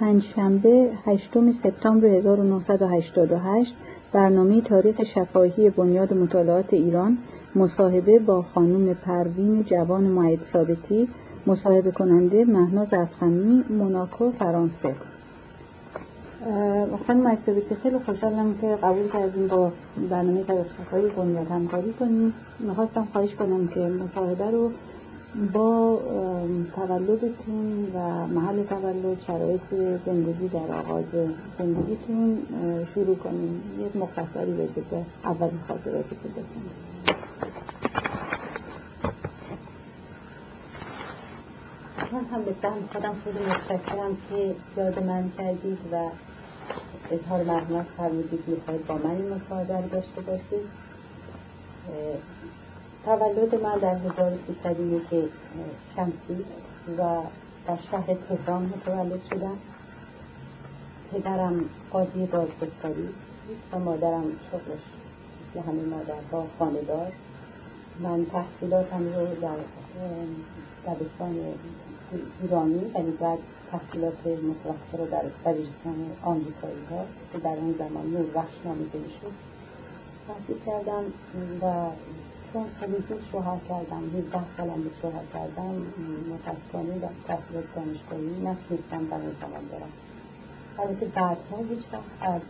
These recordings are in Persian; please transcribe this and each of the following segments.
پنجشنبه هشتم سپتامبر 1988 برنامه تاریخ شفاهی بنیاد مطالعات ایران مصاحبه با خانم پروین جوان معید ثابتی مصاحبه کننده مهناز افخمی موناکو فرانسه. خانم معید ثابتی خیلی خوشحالم که قبول کردیم با برنامه تاریخ شفاهی بنیاد همکاری کنیم. می‌خواستم خواهش کنم که مصاحبه رو با تولدتون و محل تولد شرایط زندگی در آغاز زندگیتون شروع کنیم. یک مختصری بشه به اولین خاطراتتون بکنیم من هم به سهم خودم خیلی متشکرم که یاد من کردید و اظهار مرحمت فرمودید می‌خواید با من این مصاحبه داشته باشید. تولد من در 1301 شمسی و در شهر تهران متولد شدم. پدرم قاضی بازگستری و مادرم شغلش مثل همه مادرها خاندار من تحصیلاتم رو در دبستان ایرانی ولی بعد تحصیلات متوسطه رو در دبیرستان آمریکایی ها که در اون زمان نور نامیده شد تحصیل کردم و چون خیلی زود شوهر کردم 17 سالم به شوهر کردم متاسفانه تحصیلات دانشگاهی نتونستم اون زمان برم. البته بعدها هیچ وقت از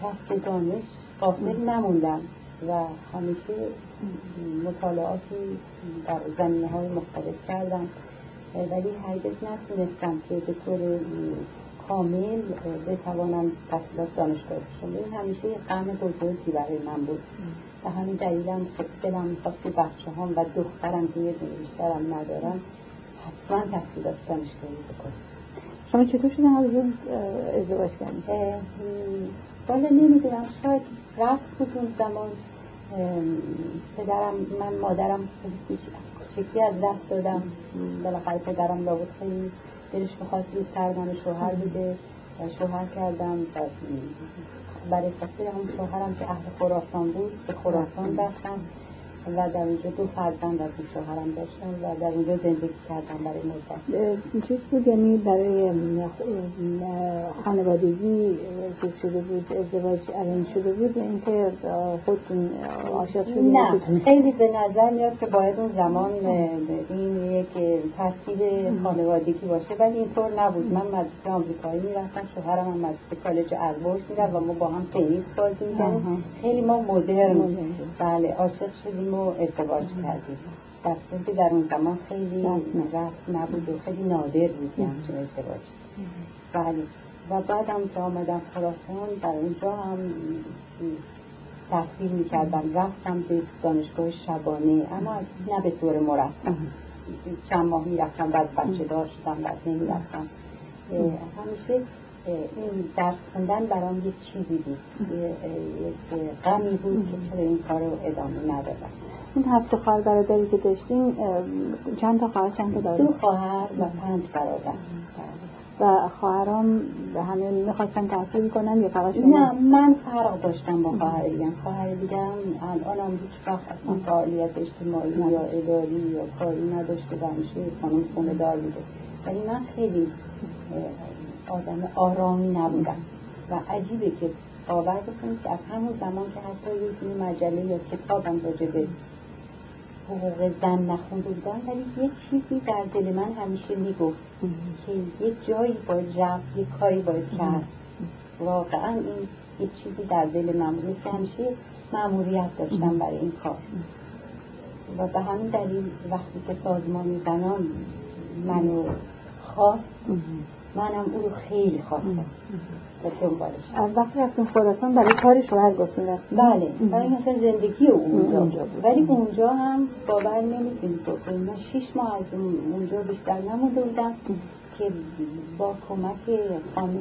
کسب دانش غافل نموندم و همیشه مطالعاتی در زمینه های مختلف کردم. ولی هرگز نتونستم که به طور کامل بتوانم تحصیلات دانشگاهی این همیشه غم بزرگی برای من بود. و همین دلیلم خب دلم می‌خواست که بچه هم و دخترم که یه دونه بیشترم ندارم حتما تحصیلات دانشگاهی بکنم شما چطور شدن از ازدواج کردید؟ والا نمی‌دونم شاید رست بود اون زمان پدرم من مادرم کوچکی از دست دادم. بالاخره پدرم لابد خیلی دلش می‌خواست زودتر من شوهر بده و شوهر کردم. و برای خاطر هم شوهرم که اهل خراسان بود به خراسان رفتم. و در اونجا دو فرزند از این شوهرم داشتم و در اونجا زندگی کردم برای مدت. چیز بود یعنی برای خانوادگی چیز شده بود ازدواج الان شده بود اینکه خودتون عاشق شدید نه خیلی به نظر میاد که باید اون زمان این یک ترتیب خانوادگی باشه ولی اینطور نبود. من مدرسه آمریکایی می‌رفتم شوهرم هم مدرسه کالج اربورس می‌رفت و ما با هم تنیس بازی می‌کردیم. خیلی ما مدرن بله عاشق شدیم و ازدواج کردیم. در که در اون زمان خیلی رسم نبود و خیلی نادر بود که همچین ازدواج بله. و بعدم که آمدم خراسان در اونجا هم تحصیل می‌کردم. رفتم به دانشگاه شبانه اما نه به طور مرتب. چند ماه می‌رفتم بعد بچه دار شدم بعد نمی‌رفتم. همیشه این درس خوندن برام یک چیزی بود. یک غمی بود که چرا این کار رو ادامه ندادم. این هفت خواهر برادری که داشتیم چند تا خواهر چند تا داریم؟ دو خواهر و پنج برادر. و خواهرام همه می‌خواستن تحصیل کنن یا فقط نه من فرق داشتم با خواهر دیگم خواهر دیگم الان هم هیچ وقت اصلا فعالیت اجتماعی یا اداری یا کاری نداشته و همیشه خانم خونه دار بوده. ولی من خیلی آدم آرامی نبودم. و عجیبه که باور بکنید که از همون زمان که حتی یک مجله یا کتابم راجع به حقوق زن نخونده بودم ولی یه چیزی در دل من همیشه می‌گفت که یه جایی باید رفت یه کاری باید کرد. واقعا این یه چیزی در دل من بود که همیشه معمولیت داشتم برای این کار. و به همین دلیل وقتی که سازمان زنان منو خواست منم او رو خیلی خواستم. از وقتی رفتیم خراسان برای کار شوهر گفتیم بله برای مثلا زندگی اونجا. بود ولی اونجا هم باور نمی‌تونید بکنید من شیش ماه از اونجا بیشتر نمونده بودم که با کمک خانم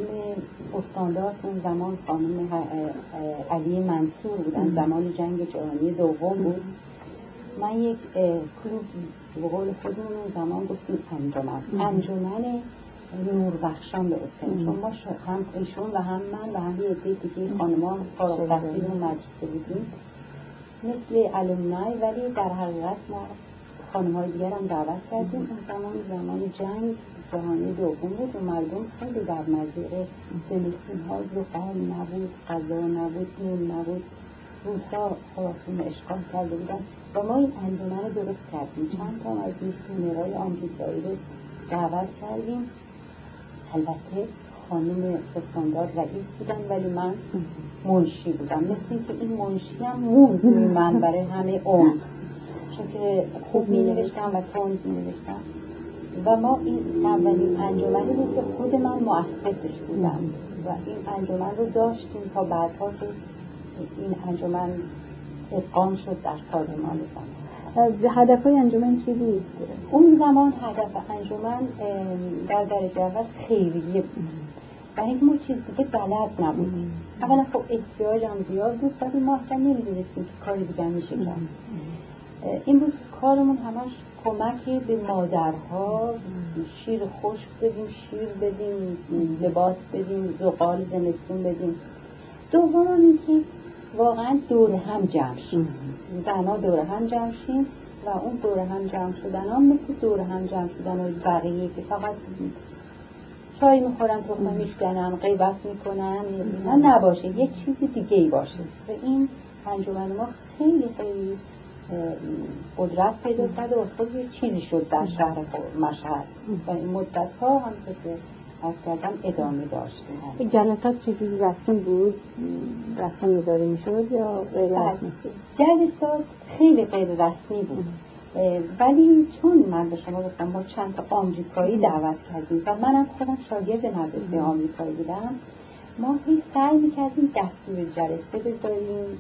استاندار اون زمان خانم علی منصور بودن. زمان جنگ جهانی دوم بود. من یک کلوب به قول خودمون اون زمان گفتیم انجمن. انجمن نور بخشان به چون ما هم ایشون و هم من و هم یه دیگه خانمان فارغ تحصیل مدرسه بودیم. مثل علومنای ولی در حقیقت ما خانم های دیگر هم دعوت کردیم. اون زمان زمان جنگ جهانی دوم بود و مردم خیلی در مزیره زمستون ها زغال نبود غذا نبود نون نبود. روسا خراسون اشغال کرده بودن. و ما این انجمن رو درست کردیم. چند تا از میسیونرهای آمریکایی رو دعوت کردیم. البته خانم استاندار رئیس بودن ولی من منشی بودم. مثل اینکه این منشی هم موند من برای همه عمر. چون که خوب می نوشتم و تند می نوشتم و ما این اولین انجمنی بود که خود من مؤسسش بودم. و این انجمن رو داشتیم تا بعدها که این انجمن اقام شد در پارلمان زمان هدف های انجمن چی بود؟ اون زمان هدف انجمن در درجه اول خیریه بود و این ما چیز دیگه بلد نبودیم. اولا خب احتیاج هم زیاد بود ولی ما اصلا نمی‌دونستیم که کاری دیگه میشه کرد. این بود کارمون همش کمکی به مادرها شیر خشک بدیم شیر بدیم لباس بدیم زغال زمستون بدیم. دوم اینکه واقعا دور هم جمع شیم. زنها دور هم جمع شیم و اون دور هم جمع شدن هم مثل دور هم جمع شدن بقیه که فقط چای می‌خورن تخمه میشکنن غیبت می‌کنن نه نباشه. یه چیز دیگه ای باشه. و این انجمن ما خیلی خیلی قدرت پیدا کرد و خود یه چیزی شد در شهر مشهد. و این مدت ها هم که از کردم ادامه داشتیم. جلسات چیزی رسمی بود؟ رسمی داره می‌شد یا غیر بله. رسمی؟ جلسات خیلی غیر رسمی بود. ولی چون من به شما گفتم ما چند تا آمریکایی دعوت کردیم و منم خودم شاگرد مدرسه آمریکایی بودم ما هی سعی می‌کردیم دستور جلسه بذاریم.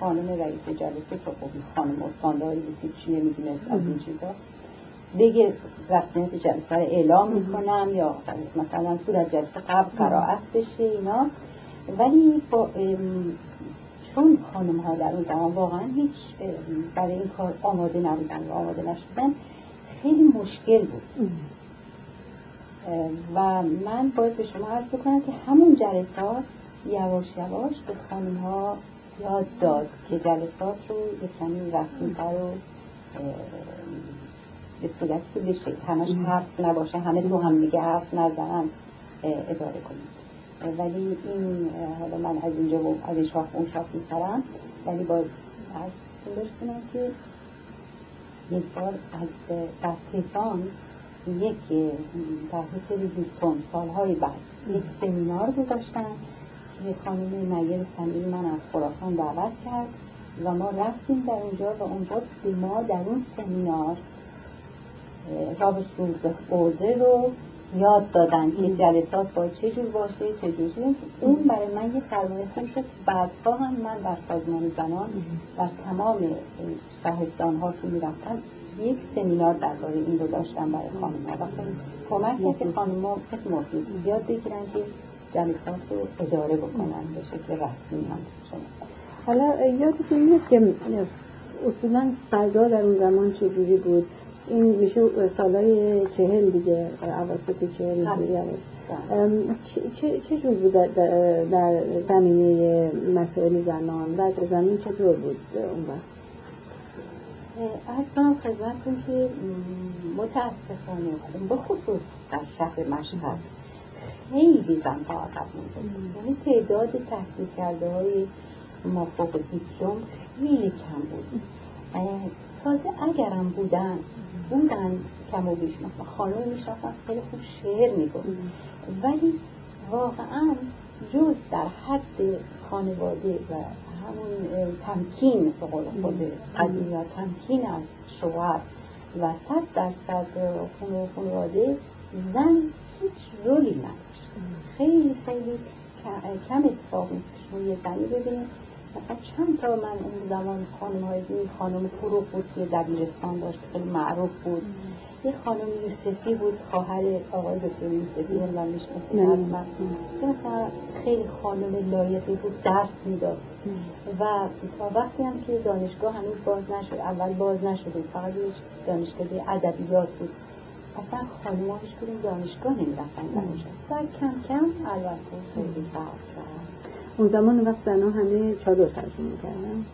خانم رئیس جلسه که خب خانم استانداری بود چی نمی‌دونست از این چیزا. بگه رسمیت جلسه رو اعلام می‌کنم یا مثلا صورت جلسه قبل قرائت بشه اینا. ولی با چون خانم ها در اون زمان واقعا هیچ برای این کار آماده نبودن و آماده نشدن خیلی مشکل بود. و من باید به شما عرض بکنم که همون جلسات یواش یواش به خانم ها یاد داد که جلسات رو به کمی رسمی و به صورتی که بشه همش حرف نباشه. همه تو هم میگه حرف نزنن اداره کنیم. ولی این حالا من از اینجا و از این شاخ اون شاخ میسرم ولی باز از کنم که یک بار از در تهران یک در هتل دوستان سالهای بعد یک سمینار گذاشتن که خانم نیر سمیل من از خراسان دعوت کرد و ما رفتیم در اونجا و اونجا به ما در اون سمینار رابط روز رو یاد دادن. که جلسات باید چه جور باشه چه جور اون برای من یه سرمایه شد. بعدها هم من در سازمان زنان و تمام شهستان ها که می‌رفتن یک سمینار درباره این رو داشتم برای خانم ها خیلی کمک که خانم ها مفید یاد بگیرن که جلسات رو اداره بکنن به شکل رسمی هم. حالا یادتون میاد که اصولا فضا در اون زمان چجوری بود؟ این میشه سالهای چهل دیگه عواسط چهل بله. دیگه. چه, چه جور بود در, در زمینه مسائل زنان؟ و زمین چطور بود اون وقت؟ از کنم خدمتتون که متاسفانه به خصوص در شهر مشهد. خیلی زن ها عقب مونده یعنی تعداد تحصیل کرده های ما فوق دیپلم خیلی کم بود. تازه اگرم بودن بودن کم و بیش مثلا خانم میشناختن خیلی خوب شعر می‌گفت. ولی واقعا جز در حد خانواده و همون تمکین به قول خود قدیم تمکین از شوهر و صد درصد خانواده زن هیچ رولی نداشت. خیلی خیلی کم اتفاق شما یه زنی ببینید. مثلا چند تا من اون زمان خانم های خانم فروغ بود که دبیرستان داشت خیلی معروف بود. یه خانم یوسفی بود خواهر آقای دکتر یوسفی می‌شناسید که مثلا خیلی خانم لایقی بود درس می‌داد. و تا وقتی هم که دانشگاه هنوز باز نشد اول باز نشده فقط یه دانشگاه ادبیات بود. اصلا خانم هیچ دانشگاه نمی‌رفتن بعد کم کم البته خیلی فرق کرد. اون زمان وقت زنها همه چادر سرشون می‌کردن.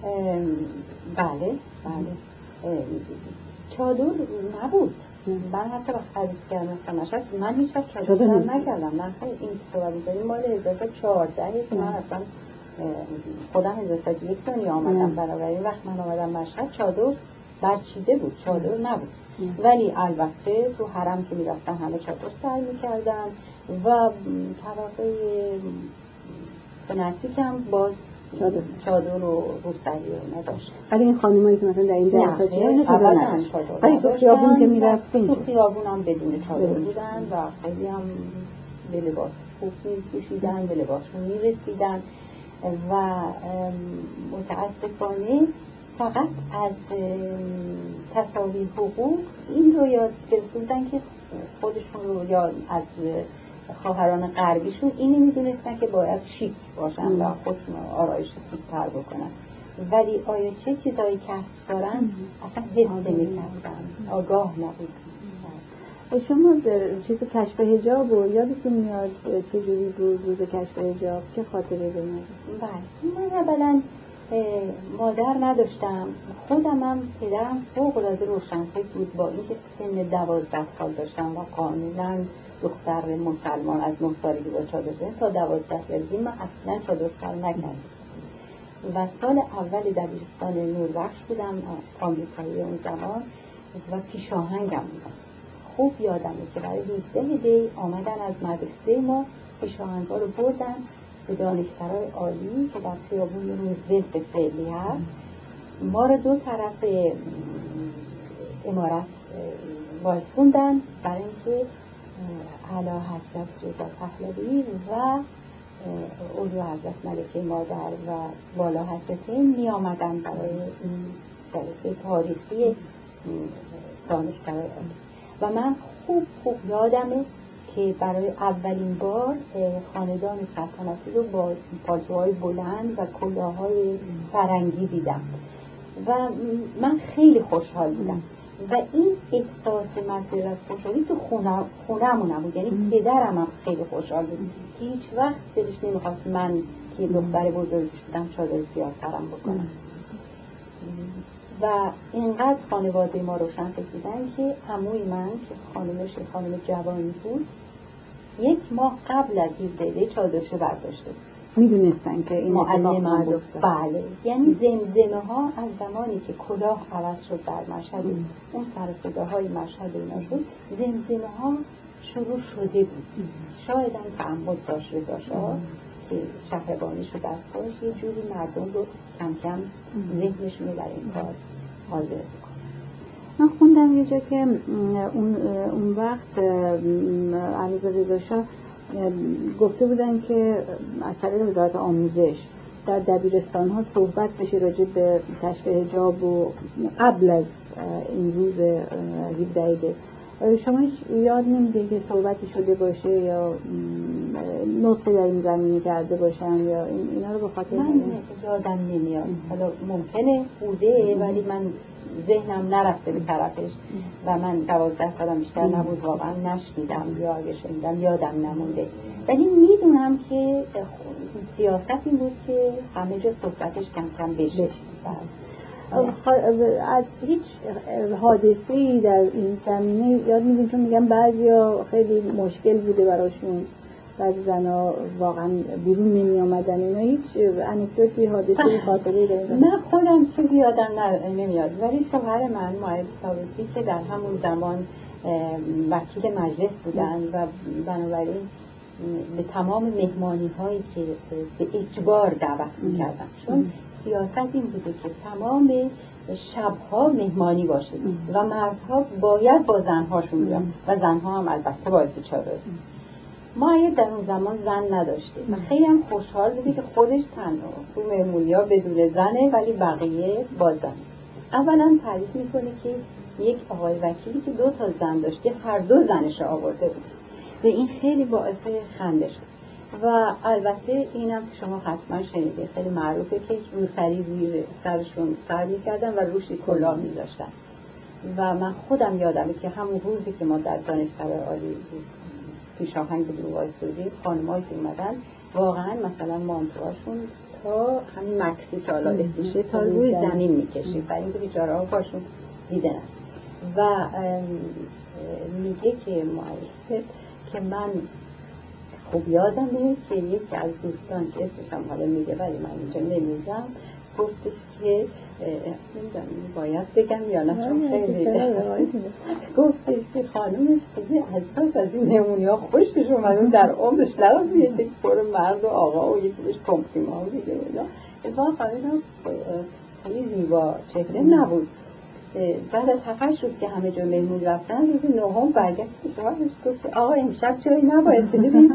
بله بله. چادر نبود. من حتی با خرید کردن مشهد من هیچ وقت چادر نکردم. من خیلی این می‌کنیم مال 1414 که من اصلا خودم 1301 دنیا آمدم بنابراین وقت من آمدم مشهد. چادر برچیده بود. چادر نبود. ولی البته تو حرم که می‌رفتن همه چادر سر می‌کردن و طبقه به نزدیکم باز چادر و روسری و نداشت. ولی این خانمایی که مثلا در این جلسات چه چادر ولی تو خیابون که می‌رفتین تو خیابون هم بدون چادر بودن و خیلی هم به لباس خوب میپوشیدن به لباسشون می‌رسیدن و متاسفانه فقط از تصاوی حقوق این رو یاد گرفتن که خودشون رو یا از خواهران غربیشون اینی می‌دونستن که باید شیک باشن و خودشون آرایش تر بکنن. ولی آیا چه چیزایی کسب دارن؟ اصلا حس نمی‌کردن. آگاه نبود. شما چیز کشف هجاب و یادتون میاد؟ چجوری بود روز کشف هجاب چه خاطره دارید بله. من اولا مادر نداشتم. خودم هم پدرم فوق العاده روشنفکر بود. با اینکه سن دوازده سال داشتم و قانونا دختر مسلمان از نه سالگی با چادر تا دوازده سالگی من اصلا چادر سر نکردم و سال اول دبیرستان نوربخش بودم آمریکایی اون زمان و پیشاهنگم بودم. خوب یادمه که برای 17 دی آمدن از مدرسه ما پیشاهنگا رو بردن به دانشسرای عالی که در خیابون روزولت فعلی هست. ما رو دو طرف امارت وایسوندن برای اینکه علا حضرت رضا پهلوی و اولو حضرت ملکه مادر و بالا حضرتین می آمدن برای این جلسه تاریخی دانشگاه و من خوب خوب یادمه که برای اولین بار خاندان سلطنتی رو با پالتوهای بلند و کلاهای فرنگی دیدم. و من خیلی خوشحال بودم. و این احساس مسئله خوشحالی تو خونه خونهمون بود. یعنی پدرم هم خیلی خوشحال بود. هیچ وقت دلش نمی‌خواست من که دختر بزرگ شدم چادر سرم بکنم. و اینقدر خانواده ما روشن فکر که عموی من که خانمش خانم جوانی بود یک ماه قبل از این دیده چادرشو برداشته می‌دونستن که این معلم بود. بله. یعنی زمزمه ها از زمانی که کلاه عوض شد در مشهد اون سر صداهای مشهد اینا شد زمزمه ها شروع شده بود. شاید هم تعمد داشت رضا که شهربانی شد دستاش یه جوری مردم رو کم کم ذهنشون رو در این کار حاضر من خوندم یه جا که اون, اون وقت علیزا رضا شاه گفته بودن که از طریق وزارت آموزش در دبیرستان ها صحبت بشه راجع به کشف هجاب و قبل از این روز 17 شما هیچ یاد نمیده که صحبتی شده باشه یا نطقی در این زمینی کرده باشن یا اینا رو بخاطر من یادم نمیاد حالا ممکنه بوده ولی من ذهنم نرفته به طرفش و من دوازده سالم بیشتر نبود واقعا نشنیدم یا اگه شنیدم یادم نمونده. ولی می‌دونم که سیاست این بود که همه جا صحبتش کم کم بشه. از هیچ حادثه در این زمینه یاد میدین؟ چون میگم بعضی خیلی مشکل بوده براشون. بعضی زنها واقعا بیرون نمی آمدن اینا. هیچ انکدوتی حادثه خاطره داره من خودم چیزی یادم نمیاد. ولی شوهر من مایل ثابتی که در همون زمان وکیل مجلس بودن و بنابراین به تمام مهمانی هایی که به اجبار دعوت می‌کردن. چون سیاست این بوده که تمام شبها مهمانی باشه و مردها باید با زنهاشون بیان. و زنها هم البته باید بیچاره ما در اون زمان زن نداشته و خیلی هم خوشحال بوده که خودش تنها تو ها بدون زنه ولی بقیه با زن اولا تعریف می‌کنه که یک آقای وکیلی که دو تا زن داشته هر دو زنش آورده بود. و این خیلی باعث خنده شد و البته اینم که شما حتما شنیده خیلی معروفه که روسری زیر سرشون سر کردن و روشی کلاه میذاشتن. و من خودم یادمه که همون روزی که ما در دانشگاه عالی پیشاهنگ بود وایستودیم خانمایی که اومدن واقعا مثلا مانتوهاشون تا همین مکسی که حالا تا روی زمین می‌کشید برای اینکه بیچاره ها باشون دیدن. و میگه که معرفه که من خوب یادمه که یکی از دوستان که اسمشم حالا میگه ولی من اینجا نمیگم گفتش که باید بگم یا نه چون خیلی گفتش که خانمش از پس از این نمونی ها خوشش اومد در عمرش نرفت یک پر مرد و آقا و یکی بهش کمپلیمان دیگه اینا اتفاقا خانم خیلی زیبا چهره نبود بعد از هفتش روز که همه جا مهمون رفتن روز نهم برگشت شما گفت آقا امشب چرا نباید بدید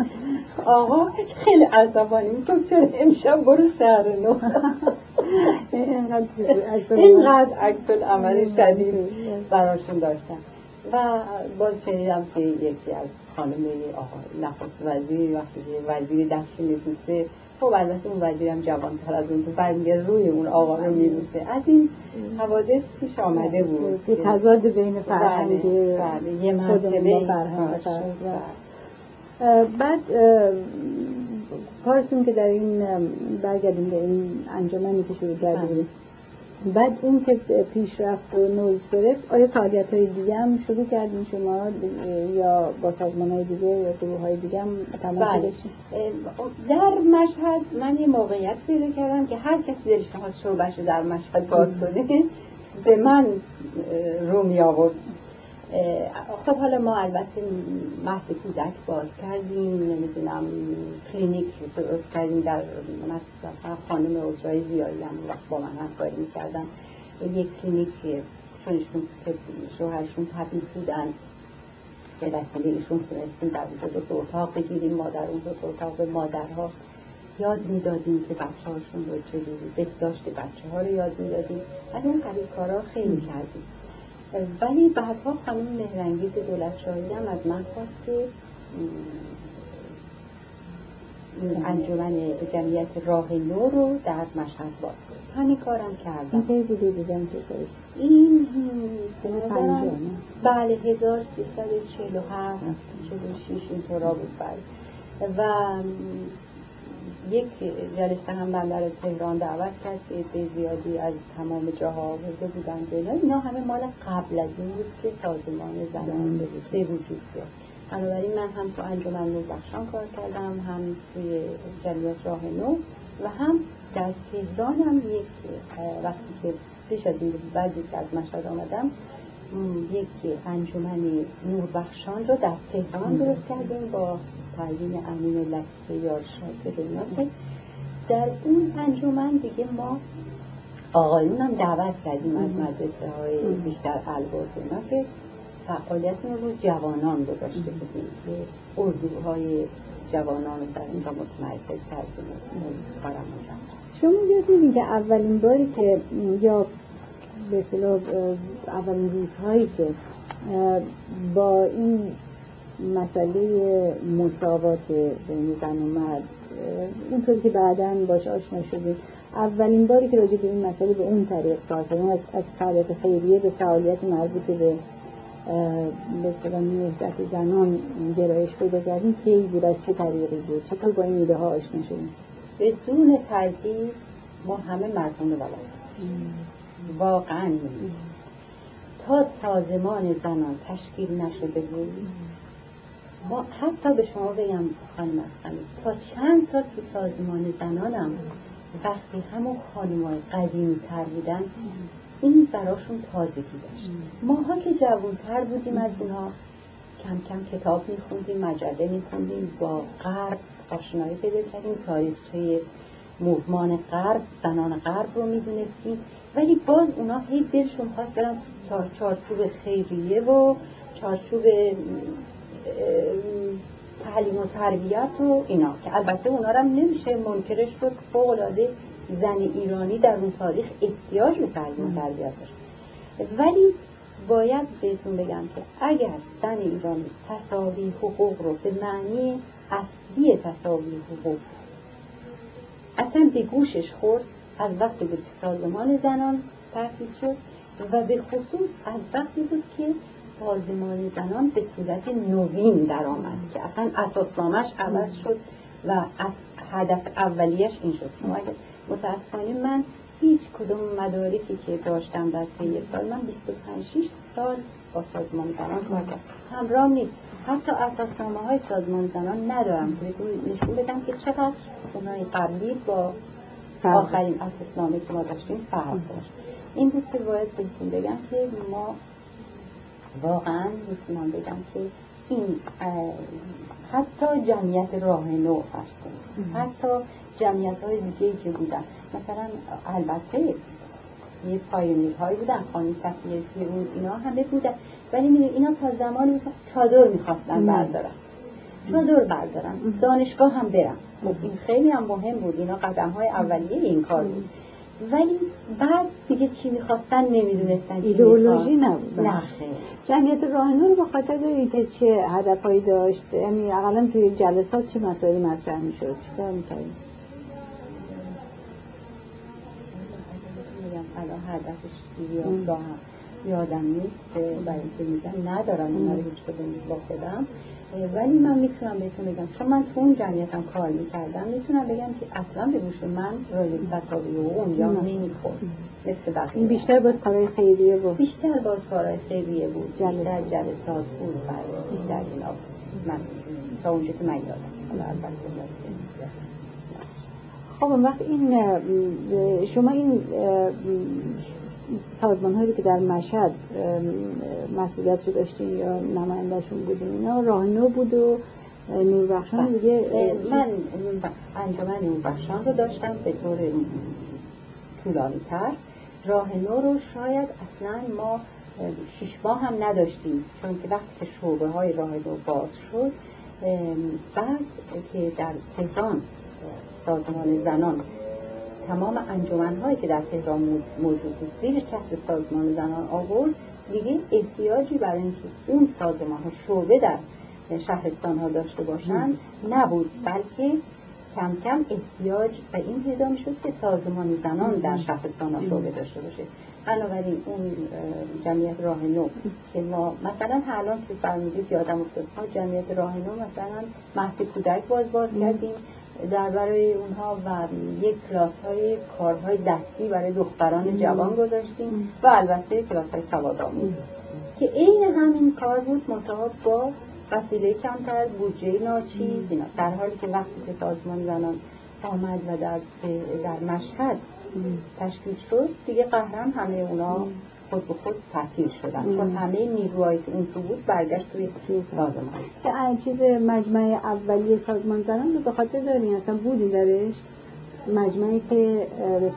آقا خیلی عصبانی می‌گفت چرا امشب برو شهر نو اینقدر عکس عمل شدید براشون داشتن و باز شنیدم که یکی از خانم آقا نخست وزیر وقتی وزیر دستشی میبوسه خب البته اون وزیرم جوان تر از اون تو برمیگه روی اون آقا رو میبوسه از این حوادث پیش آمده بود. که تضاد بین فرهنگ بله، بله، یه مرتبه بعد کارتون که در این برگردیم به این انجمنی که شروع کرده بودیم. بعد این که پیشرفت و نوز گرفت آیا فعالیت های دیگه هم شروع کردین شما؟ یا با سازمان های دیگه یا گروه های دیگه هم بله. در مشهد من یه موقعیت پیدا کردم که هر کسی دلش خواست شعبش در مشهد باز کنه. به من رو می آورد خب حالا ما البته مهد کودک باز کردیم نمی‌دونم کلینیک درست کردیم در مثلا خانم اوزرای زیایی هم وقت با من همکاری می‌کردن. یک کلینیک که شوهرشون طبیب بودن به وسیله ایشون تونستیم در اونجا دو اتاق بگیریم ما در اون دو اتاق به مادرها. یاد می‌دادیم که بچه هاشون رو چجوری بهداشت بچه ها رو یاد می‌دادیم. از این قبیل کارها خیلی کردیم. ولی بعدها خانم مهرنگیز دولت شاهی هم از من خواست که انجمن جمعیت راه نو رو در مشهد باز همین کارم کردم. این بوده دیدم چه سالی؟ این سنه پنجانه بله هزار سیصد چهل و هفت چهل و شیش اینطورا بود بله. و یک جلسه هم من در تهران دعوت کرد که زیادی از تمام جاها آورده بودن به اینا همه مال قبل از این بود که سازمان زنان به وجود بیاد. بنابراین من هم تو انجمن نور بخشان کار کردم هم توی جمعیت راه نو و هم در تهران هم یک وقتی که پیش از این بعد که از مشهد آمدم یک انجمن نوربخشان رو در تهران درست کردیم با تعیین امین لطفه یارشاد به در اون انجمن دیگه ما آقایون هم دعوت کردیم از مدرسه های بیشتر الباز اینا که فعالیتمون رو جوانان گذاشته بودیم. که اردوهای جوانان رو در اینجا متمرکز کردیم کارم شما یاد که اولین باری که یا به اولین روزهایی که با این مسئله مساوات بین زن و مرد اونطور که بعدا باش آشنا شدید اولین باری که راجع به این مسئله به اون طریق کار کردن از از فعالیت خیریه به فعالیت مربوط به به اصطلاح نهضت زنان گرایش پیدا کردیم. کی بود؟ از چه طریقی بود؟ چطور با این ایده ها آشنا شدیم؟ بدون تردید ما همه مردم ولایت واقعا. تا سازمان زنان تشکیل نشده بود ما حتی به شما بگم خانم تا چند تا تو سازمان زنانم وقتی همون خانمای قدیمی تر بودن این براشون تازگی داشت. ماها که جوانتر بودیم از اینها کم کم کتاب میخوندیم مجله میخوندیم با غرب آشنایی پیدا کردیم تاریخچه موزمان غرب زنان غرب رو می‌دونستیم. ولی باز اونا هی دلشون خواست برن چارچوب خیریه و چارچوب تعلیم و تربیت و اینا که البته اونا هم نمیشه منکرش شد فوق العاده زن ایرانی در اون تاریخ احتیاج به تعلیم و تربیت داشت. ولی باید بهتون بگم که اگر زن ایرانی تصاوی حقوق رو به معنی اصلی تصاوی حقوق اصلا به گوشش خورد از وقتی بود که سازمان زنان تأسیس شد و به خصوص از وقتی بود که سازمان زنان به صورت نوین درآمد که اصلا اساسنامش عوض شد و از هدف اولیش این شد. متاسفانه من هیچ کدوم مدارکی که داشتم در طی سال من 25 6 سال با سازمان زنان کار کردم. همراه نیست. حتی اساسنامه های سازمان زنان ندارم. نشون بدم که چقدر اونای قبلی با آخرین اساسنامه که ما داشتیم فرق داشت. این بود که باید بهتون بگم که ما واقعا می‌تونم بگم که این حتی جمعیت راه نو فرض حتی جمعیت های دیگه که بودن. مثلا البته یه پایونیر هایی بودن خانم صفیه پیرون اینا همه بودن. ولی می‌دونی اینا تا زمانی بود چادر می‌خواستن بردارن. چادر بردارن. دانشگاه هم برن. خب این خیلی هم مهم بود. اینا قدم های اولیه این کار بود. ولی بعد دیگه چی می‌خواستن نمی‌دونستن ایدئولوژی نبود. نه. جمعیت راهنور بخاطر دارید که چه هدفهایی داشت یعنی اقلا توی جلسات چه مسائلی مطرح می‌شد؟ چیکار می‌کردیم الان هدفش یادم نیست برای اینکه میگم ندارم اینا رو هیچ کدوم با خودم. ولی من می‌تونم بهتون بگم. چون من تو اون جمعیتم کار می‌کردم می‌تونم بگم که اصلا به گوش من رای تصاوی و اون یا نمی‌خورد. مثل بقیه. این بیشتر باز کارهای خیریه بود. بیشتر باز کارهای خیریه بود. بیشتر جلسات بود. بیشتر اینا من تا اونجا که من یادم. خب وقت این شما این سازمان هایی که در مشهد مسئولیت رو داشتین یا نمایندهشون بودین اینا راهنو بود و نوربخشان بله. دیگه من انجمن نوربخشان رو داشتم به طور طولانی تر راه نو رو شاید اصلا ما شش ماه هم نداشتیم چون که وقتی که شعبه های راه نو باز شد بعد که در تهران سازمان زنان تمام هایی که در تهران موجود بود زیر چتر سازمان زنان آورد. دیگه احتیاجی برای اینکه اون سازمان ها شعبه در شهرستان ها داشته باشند نبود بلکه کم کم احتیاج به این پیدا می شد که سازمان زنان در شهرستان ها شعبه داشته باشه. بنابراین اون جمعیت راه نو که ما مثلا الان که فرمودید یادم افتاد ما جمعیت راه نو مثلا محض کودک باز باز کردیم. در برای اونها و یک کلاس های کارهای دستی برای دختران جوان گذاشتیم و البته کلاس های سواد که عین همین کار بود مطابق با وسیله کمتر بودجه ناچیز اینا. در حالی که وقتی که سازمان زنان آمد و در, در مشهد تشکیل شد دیگه قهرم همه اونا خود به خود تحصیل شدن. چون همه نیروهایی که اون تو بود برگشت توی سازمان. که چیز مجمع اولیه سازمان زنان رو به خاطر دارین؟ اصلا بودین درش؟ مجمعی که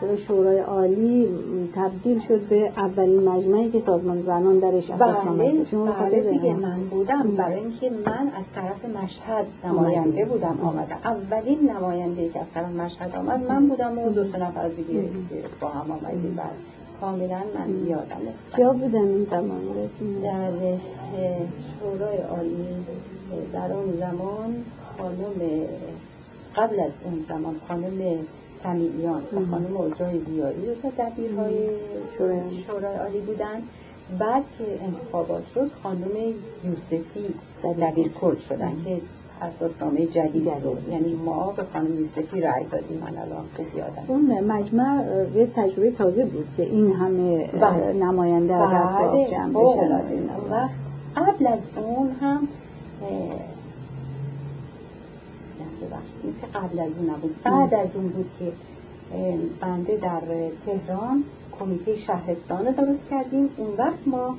به شورای عالی تبدیل شد به اولین مجمعی که سازمان زنان درش اساس بله شما بله دیگه من بودم. برای اینکه من از طرف مشهد نماینده بودم آمدم. اولین نماینده که از طرف مشهد آمد من بودم و دو سه نفر دیگه با هم آمدیم. کاملا من یادمه کیا بودن این زمان؟ در شورای عالی در اون زمان خانم قبل از اون زمان خانم سمیعیان و خانم اجرای زیاری دو تا دبیرهای شورای عالی. بودن. بعد که انتخابات شد خانم یوسفی دبیر کرد شدن که اساسنامه جدید رو. یعنی ما به خانم یوسفی رأی دادیم من الان خوب یادم اون مجمع یه تجربه تازه بود که این همه بله. نماینده از اطراف بله. جمع بشن و قبل از اون هم که قبل از اون نبود. بعد از اون بود که بنده در تهران کمیته شهرستان درست کردیم. اون وقت ما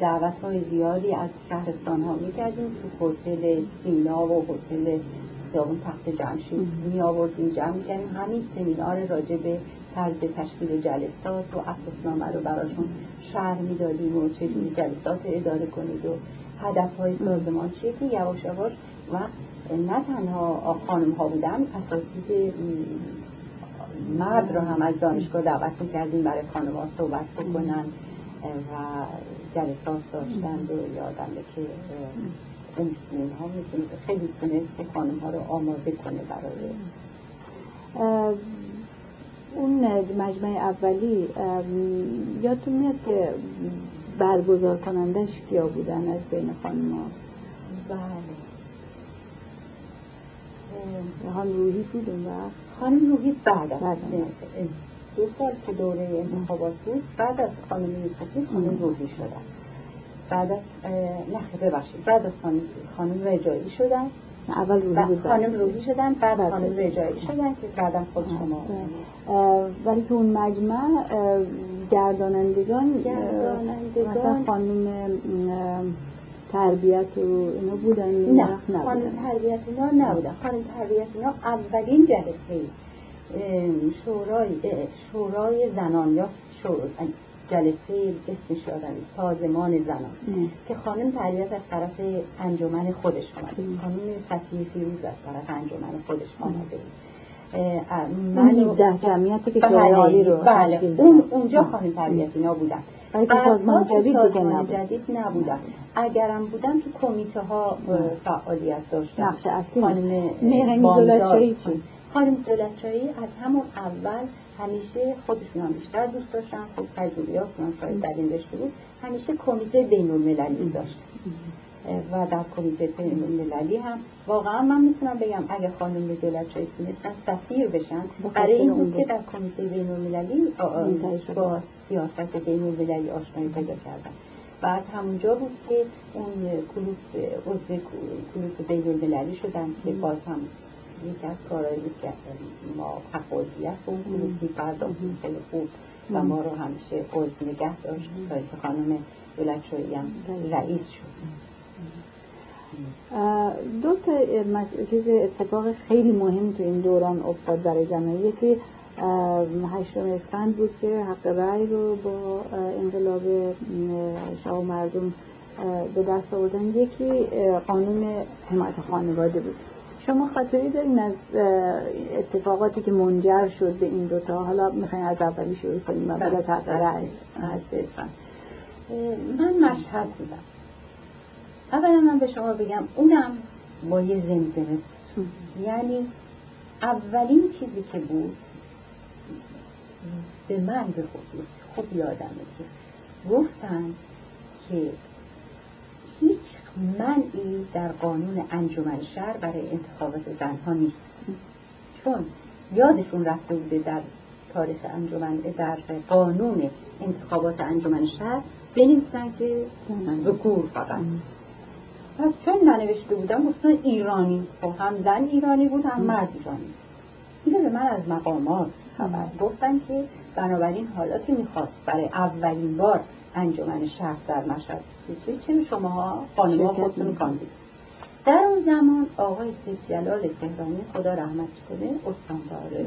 دعوت های زیادی از شهرستان ها می کردیم تو هتل سینا و هتل خیابون تخت جمشید می آوردیم جمع کردیم همین سمینار راجع به طرز تشکیل جلسات و اساسنامه رو براشون شهر می‌دادیم و چجوری جلسات اداره کنید و هدف های سازمان چیه که یواش یواش و نه تنها خانم ها بودن اساتید مرد رو هم از دانشگاه دعوت می‌کردیم برای خانم ها صحبت بکنن و جلسات داشتند و یادمه که اون ها می‌تونه خیلی تونست خانم ها رو آماده کنه برای اون مجمع اولی یادتون میاد که برگزار کنندش کیا بودن از بین خانم ها بله خانم روحی بود اون وقت؟ خانم روحی بعد بعد دو سال که دوره انتخابات بود بعد از خانم یوسفی خانم روحی شدن. بعد از نه ببخشید. بعد از خانم خانم رجایی شدن. اول روحی خانم روحی شدن بعد خانم رجایی شدن که بعدا خود شما ولی تو اون مجمع گردانندگان مثلا خانم تربیت و اینا بودن نه خانم تربیت اینا نبودن. خانم تربیت اینا اولین جلسه شورای شورای زنان یا جلسه اسمش یادم سازمان زنان که خانم تربیت از طرف انجمن خودش آمده. خانم فتیه فیروز از طرف انجمن خودش آمده. من ده جمعیتی که شورای بله، عالی رو بله. اون اونجا خانم تربیت اینا بودن. ولی که سازمان جدید دیگه نبود. جدید نبودن. اگرم بودن تو کمیته ها فعالیت داشتن. نقش اصلی خانم مهرنی دولتشاهی چی؟ خانم دولتشاهی از همون اول همیشه خودشون هم بیشتر دوست داشتن. خب تجربیاتشون شاید در این رشته بود همیشه کمیته بین المللی داشتن و در کمیته بین المللی هم واقعا من می‌تونم بگم اگه خانم دولتشاهی تونستن سفیر بشن برای این بود که در کمیته بین المللی با سیاست بین المللی آشنایی پیدا کردن. و از همونجا بود که اون کلوس عضو کلوس بین المللی شدن که باز هم یکی از کارهایی بود که ما به اون کلوس میپرداختیم خیلی خوب و ما رو همیشه عضو نگه داشت. تا که خانم دولتشاهی هم رئیس شد. دو تا چیز اتفاق خیلی مهم تو این دوران افتاد برای زنان یکی هشتم اسفند بود که حق رأی رو با انقلاب شاه مردم به دست آوردن. یکی قانون حمایت خانواده بود. شما خاطری دارین از اتفاقاتی که منجر شد به این دوتا؟ حالا می‌خواین از اولی شروع کنیم و بعد از هشت اسفند من مشهد بودم. اولا من به شما بگم اونم با یه زمزمه یعنی اولین چیزی که بود به من به خصوص خوب یادمه که گفتن که منعی در قانون انجمن شهر برای انتخابات زنها نیست. چون یادشون رفته بوده در تاریخ انجمن در قانون انتخابات انجمن شهر بنویسن که ذکور فقط. پس چون ننوشته بودم گفتن ایرانی. خب هم زن ایرانی بود هم مرد ایرانی اینو به من از مقامات خبر گفتن که بنابراین حالا که می‌خواست برای اولین بار انجمن شهر در مشهد چرا شما خانمها خودتون کاندید در اون زمان آقای سید جلال تهرانی خدا رحمت کنه استاندار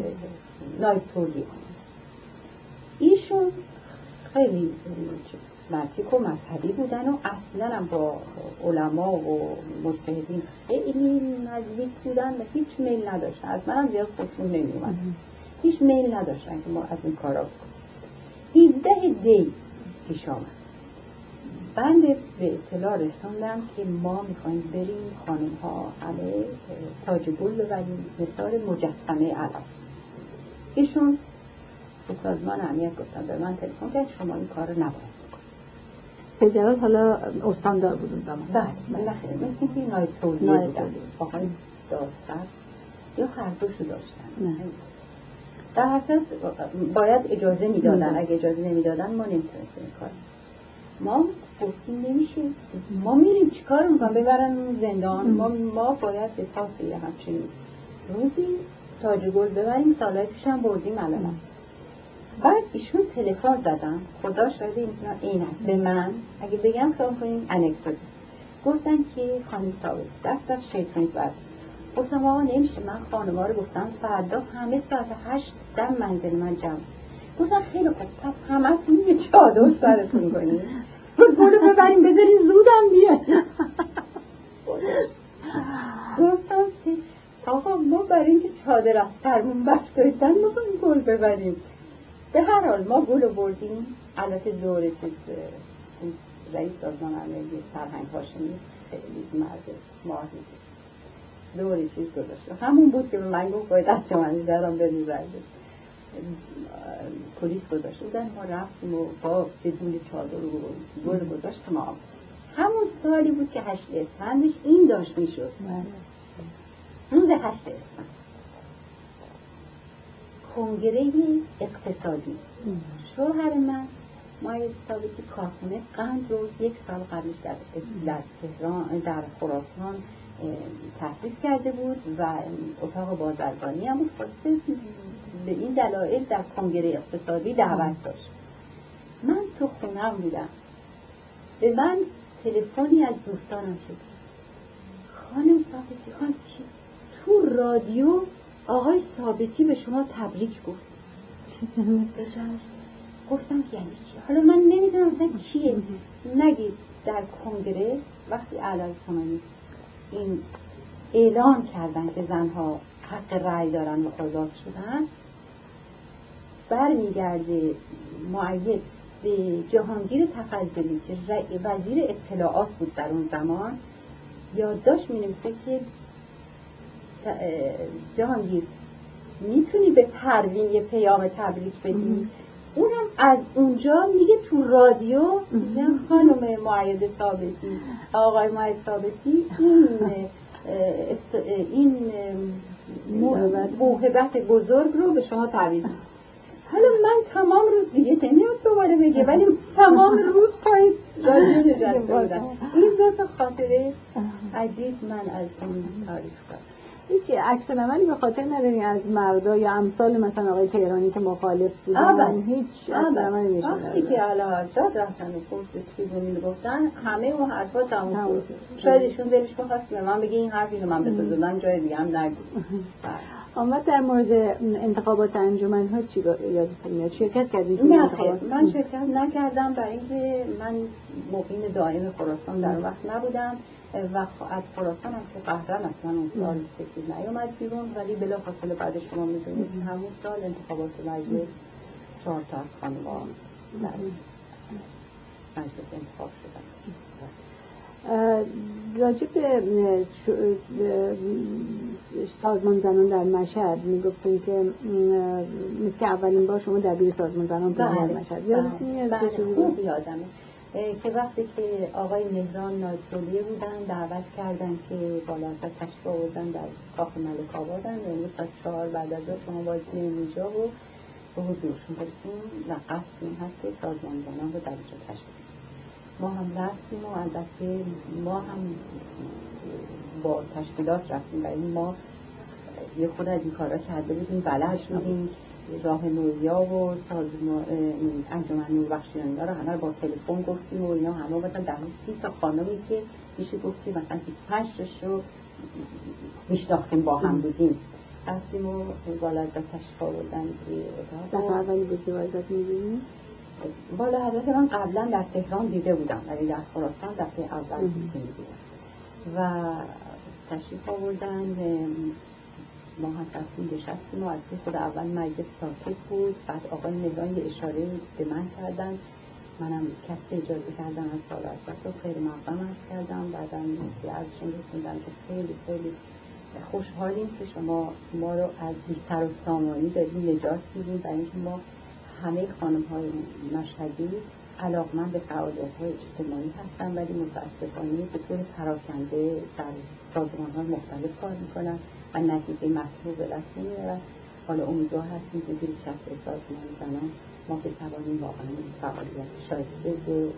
نایب تولی ایشون خیلی مرتیک و مذهبی بودن و اصلا هم با علما و مجتهدین خیلی نزدیک بودن و هیچ میل نداشتن. از منم زیاد خودشون نمیومد هیچ میل نداشتن که ما از این کارا بکنیم. 17 دی پیش آمد. بند به اطلاع رسوندم که ما می‌خوایم بریم خانم ها همه تاج گل ببریم مثال مجسمه علم ایشون به سازمان امنیت گفتن به من تلفن کرد شما این کار رو نباید سجلال حالا استاندار بود اون زمان. بله بالاخره مثل که نایب تولیه بودن. آقای داستر یا هر دوشو داشتن. در حساس باید اجازه می‌دادن. اگه اجازه نمی‌دادن ما نمی‌تونستیم کار ما گفتیم نمیشه. ما میریم چیکار می‌کنم ببرن زندان. ما, ما باید به پاس همچنین روزی تاج گل ببریم سالهای پیشم بردیم الان. بعد ایشون تلفن زدن. خدا شاید این به من. اگه بگم کام کنیم؟ انکدوت گفتن که خانم ثابت دست از شیطانی بعد گفتم آقا نمیشه. من خانم رو گفتم فردا همه ساعت هشت دم منزل من جمع. گفتن خیلی خوب. پس همه یه چادر سرتون کنیم برو ببریم بذاریم زودم بیاد گفتم آقا ما برای اینکه چادر از سرمون برداشتن می‌خوایم گل ببریم به هر حال ما گل بردیم البته دور چیز رئیس سازمان عملی سرهنگ هاشمی خیلی مرد ماهی دور چیز گذاشت همون بود که به من گفت باید از چمنی دارم برده پلیس گذاشت بودن ما رفتیم و با بدون چادر و گل گذاشت ما همون سالی بود که هشت اسفندش این داشت می‌شد. روز هشت اسفند کنگره اقتصادی. شوهر من مای ثابتی کارخونه قند رو یک سال قبلش در در تهران در خراسان تحصیل کرده بود و اتاق بازرگانی هم خواسته به این دلایل در کنگره اقتصادی دعوت داشت. من تو خونم بودم. به من تلفنی از دوستانم شد. خانم ثابتی خان چی؟ تو رادیو آقای ثابتی به شما تبریک گفت. گفتم یعنی چی؟ حالا من نمی‌دونم مثلا چیه نگید در کنگره وقتی علال کنانی این اعلان کردن که زنها حق رأی دارن و آزاد شدن برمیگرده معید به جهانگیر تفضلی که وزیر اطلاعات بود در اون زمان. یادداشت می که جهانگیر می‌تونی به پروین یه پیام تبریک بدی؟ اونم از اونجا میگه تو رادیو خانم معید ثابتی. آقای معید ثابتی این این موهبت. بزرگ رو به شما تبریک حالا من تمام روز دیگه نمیاد دوباره بگه ولی تمام روز پای رادیو نشسته بودم این دو خاطره عجیب من از اون تاریخ دارم. هیچی عکس عملی به خاطر نداری از مردا یا امثال مثلا آقای تهرانی که مخالف بودن؟ هیچ عکس عملی میشه وقتی که علا حضرت رفتن و پشت تریبونی گفتن همه اون حرفا تموم شد. شاید ایشون دلش بخواست به من بگه این حرفی رو من بسازدن جای دیگه هم نگو. آمد در مورد انتخابات انجمن ها چی یادتون میاد شرکت کردید نه من شرکت نکردم برای اینکه من مقیم دائم خراسان در وقت نبودم. و از خراسان هم که قهرن اصلا اون سال کسی نیومد بیرون ولی بلا فاصله بعد شما می‌دونید همون سال انتخابات مجلس چهار تا از خانوان در مجلس انتخاب شدن. راجب سازمان زنان در مشهد می‌گفتن که مثل که اولین بار شما دبیر سازمان زنان در بله، مشهد یادتون بله خوب یادمه. که وقتی که آقای مهران نازدولیه بودن دعوت کردن که بالا از تشریف آوردن در کاخ ملک آبادن امروز از چهار بعد از شما باید اینجا و به حضورشون برسیم. و قصد این هست که سازمان زنان رو در اینجا تشکیل ما هم رفتیم و البته ما هم با تشکیلات رفتیم. و این ما یه خود از این کارا کرده بودیم. بلد شدیم راه نوریا و سازمان انجمن نور بخشیانی رو همه با تلفن گفتیم و اینا همه مثلا در سی تا خانمی که میشه گفتیم مثلا 25 رو میشناختیم با هم بودیم. رفتیم و بالا از تشریف آوردن دفعه اولی بود که ازت می‌بینیم بالا حضرت من قبلا در تهران دیده بودم ولی در خراسان دفعه اول دیدم و تشریف آوردن ما هم نشستیم و از خود اول مجلس ساکت بود. بعد آقای یه اشاره به من کردن. منم کسی اجازه کردم از بالا از و خیلی مقدم کردم. بعدم که ازشون رسوندم که خیلی خیلی خوشحالیم که شما ما رو از بیستر و سامانی داریم نجات میدیم برای اینکه ما همه خانم های مشهدی علاقمند به فعالیت های اجتماعی هستن ولی متاسفانه به طور پراکنده در سازمان های مختلف کار می‌کنن. و نتیجه مطلوب به دست نمیارن حالا امیدوار هستیم که زیر چتر سازمان زنان ما بتوانیم واقعا فعالیت شایسته و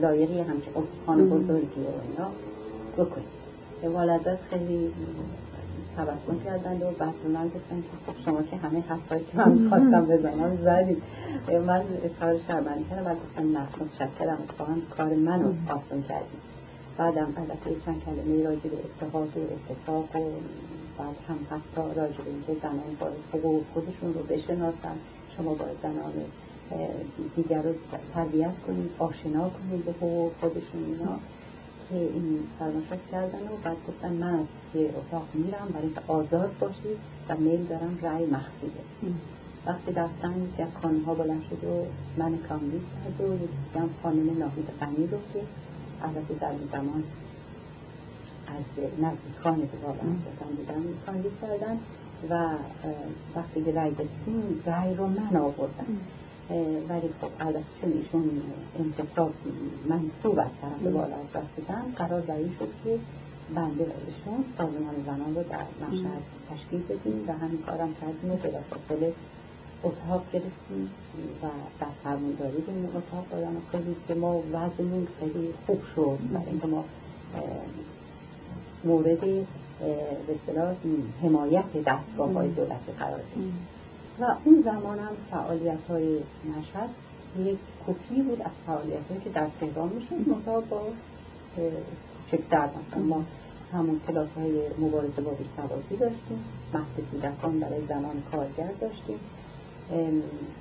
لایقی همچه استخوان بزرگی و اینا بکنیم. والدت خیلی تبسم کردند و بعد من گفتن که خب شما که همه حرفایی که من خواستم بزنم زدید. من اظهار شرمندی کردم و گفتم نه متشکرم. اتفاقا کار منو آسان کردیم بعدم البته چند کلمه راجع به اتحاد و اتفاق و بعد هم حتی راجع به اینکه زنان باید حقوق خودشون رو بشناسن شما باید زنان دیگر رو تربیت کنید آشنا کنید به حقوق خودشون اینا. که این فرماشت کردن و بعد گفتن من از که اتاق میرم برای اینکه آزاد باشید و میل دارم رأی مخفی وقتی رفتن که از ها بلند شد و من کاملیت کرد و یکی خانم ناهید غنی رو که البته در زمان از نزدیکان به بالا بودن کاندید کردن و وقتی که رأی دستیم رأی رو من آوردن ولی خب البته چون ایشون انتصاب منصوب از طرف بالا از رسیدن قرار بر شد که بنده و ایشون سازمان زنان رو در مشهد تشکیل بدیم و همین کارم کردیم و بلافاصله اتاق گرفتیم و در فرمانداری به این اتاق دادن. خیلی که ما وضعمون خیلی خوب شد. برای اینکه ما مورد به حمایت دستگاه های دولت قرار و اون زمان هم فعالیت های نشد یک کپی بود از فعالیت که در تهران می‌شد. منتها با چکتر مثلا ما همون کلاس های مبارزه با بیسوادی داشتیم. محض کودکان برای زنان کارگر داشتیم.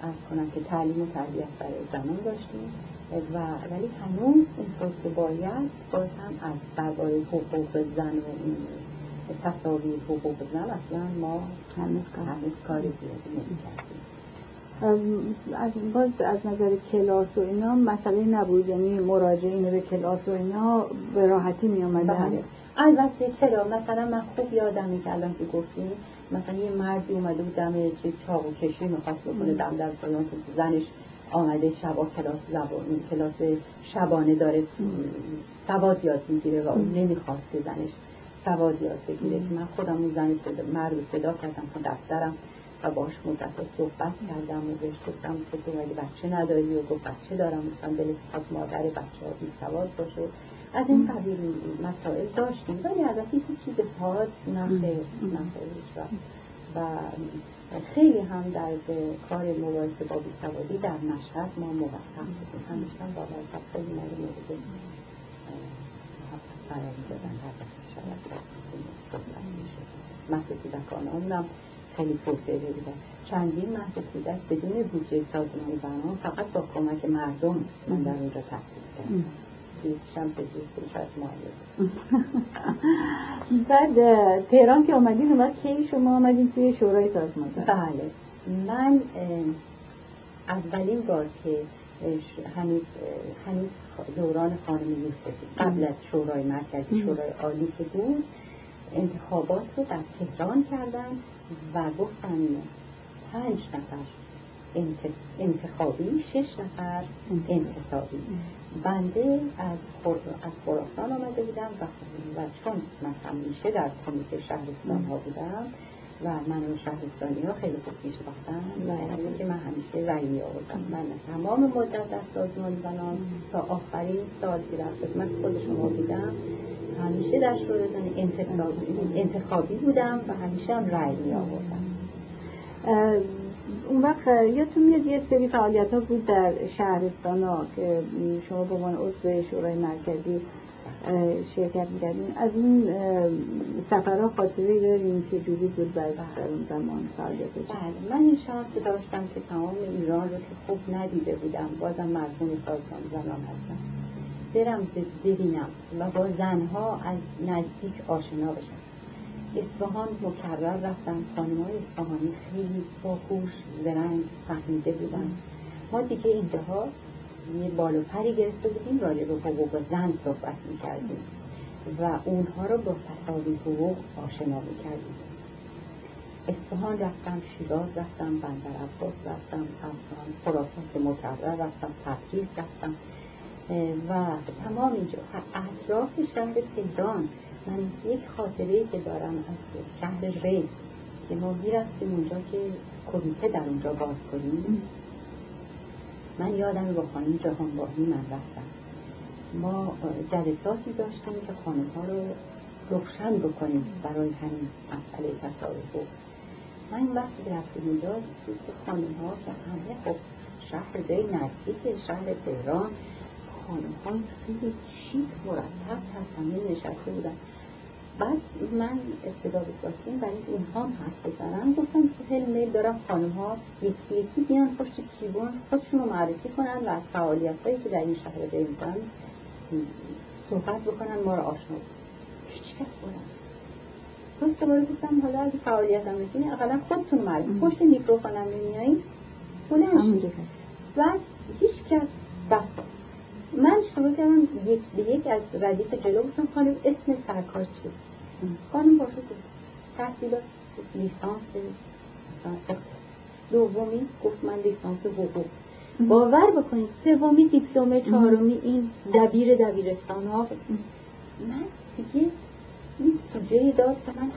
از کنم که تعلیم و تربیت برای زنان داشتیم. و ولی هنوز این که باید باز هم از درباره حقوق زن و این تصاوی حقوق زن اصلا ما هنوز کار زیادی نمی‌کردیم. از باز از نظر کلاس و اینا مسئله نبود یعنی مراجعین به کلاس و اینا به راحتی می آمدن بله. البته چرا؟ مثلا من خوب یادم که الان که گفتیم مثلا یه مردی اومده بود دم چه چاق و کشی می‌خواست بکنه دم در سالن زنش آمده شبا کلاس زبان کلاس شبانه داره سواد یاد می‌گیره و اون نمی‌خواست که زنش سواد یاد بگیره. من خودم اون زن مرد صدا کردم تو دفترم و باش مدت صحبت کردم و بهش گفتم که تو مگه بچه نداری؟ و گفت بچه دارم. گفتم دلت خواست مادر بچه ها بی سواد باشه. از این قبیل مسائل داشتیم. ولی البته هیچ چیز پاد نخیر نخیر و خیلی هم در کار مبارزه با بیسوادی در مشهد ما موفق بودیم. همیشه هم بابا خیلی مورد مورد می‌دادن در محض کودکان اونم خیلی توسعه بودن چندین محض کودک بدون بودجه سازمان زنان فقط با کمک مردم من در اونجا تحصیل کردم. بعد تهران که آمدین اومد کی؟ شما آمدین توی شورای سازمان بله. من اولین بار که هنوز هنوز دوران خانم یوسفی قبل از شورای مرکزی شورای عالی که بود انتخابات رو در تهران کردن و گفتن پنج نفر انتخابی شش نفر انتصابی بنده از, از خراسان آمده بودم و, و چون من همیشه در کمیته شهرستان ها بودم و من و شهرستانی ها خیلی خوب پیش باختم و که من همیشه رأی می آوردم من تمام مدت در سازمان زنان تا آخرین سال که در خدمت خود شما بودم همیشه در شورای انتخابی بودم و همیشه هم رأی می اون وقت یادتون میاد یه سری فعالیت ها بود در شهرستان ها که شما به عنوان عضو شورای مرکزی شرکت می‌کردین. از این سفرها خاطره داریم چه جوری بود در اون زمان فعالیتش بله من این شانس داشتم که تمام ایران رو که خوب ندیده بودم بازم مرحوم سازمان زنان هستم. برم ببینم و با زنها از نزدیک آشنا بشم. اصفهان مکرر رفتم خانمای اصفهانی خیلی باهوش زرنگ فهمیده بودن. ما دیگه اینجاها یه بالو پری گرفته بودیم راجع به حقوق زن صحبت می‌کردیم. و اونها رو با تصاوی حقوق آشنا می‌کردیم. اصفهان رفتم شیراز رفتم بندر عباس رفتم افغان خراسان مکرر رفتم تبریز رفتم و تمام اینجا. اطراف شهر تهران من یک خاطره که دارم از شهر ری که ما می‌رفتیم اونجا که کمیته در اونجا باز کنیم. من یادم با خانم جهانبانی من رفتم. ما جلساتی داشتیم که خانم ها رو روشن بکنیم برای همین مسئله تصاوی من وقتی رفتیم اونجا که خانم ها که همه خب شهر ری نزدیک شهر تهران خانم ها خیلی شیک مرتب همه نشسته بودن. بعد من استعداد ساختیم برای اونها هم حرف بزنم گفتم که خیلی میل دارم خانم ها یکی یکی بیان پشت کیبون خودشون رو معرفی کنن و از فعالیت هایی که در این شهر بیمتن صحبت بکنن ما رو آشنا هیچ کس بودن پس دوباره گفتم حالا اگه فعالیت هم می‌کنی اقلا خودتون معرفی پشت میکروفون هم نمیایین بلند بعد هیچ کس بس من شروع کردم یک به یک از ردیف جلو گفتم خانم اسم سرکار چیه؟ خانم باشه گفت تحصیلات لیسانس دومی گفت من لیسانس حقوق. باور بکنید سومی دیپلم چهارمی این دبیر دبیرستان ها. من دیگه این سوژه داد که من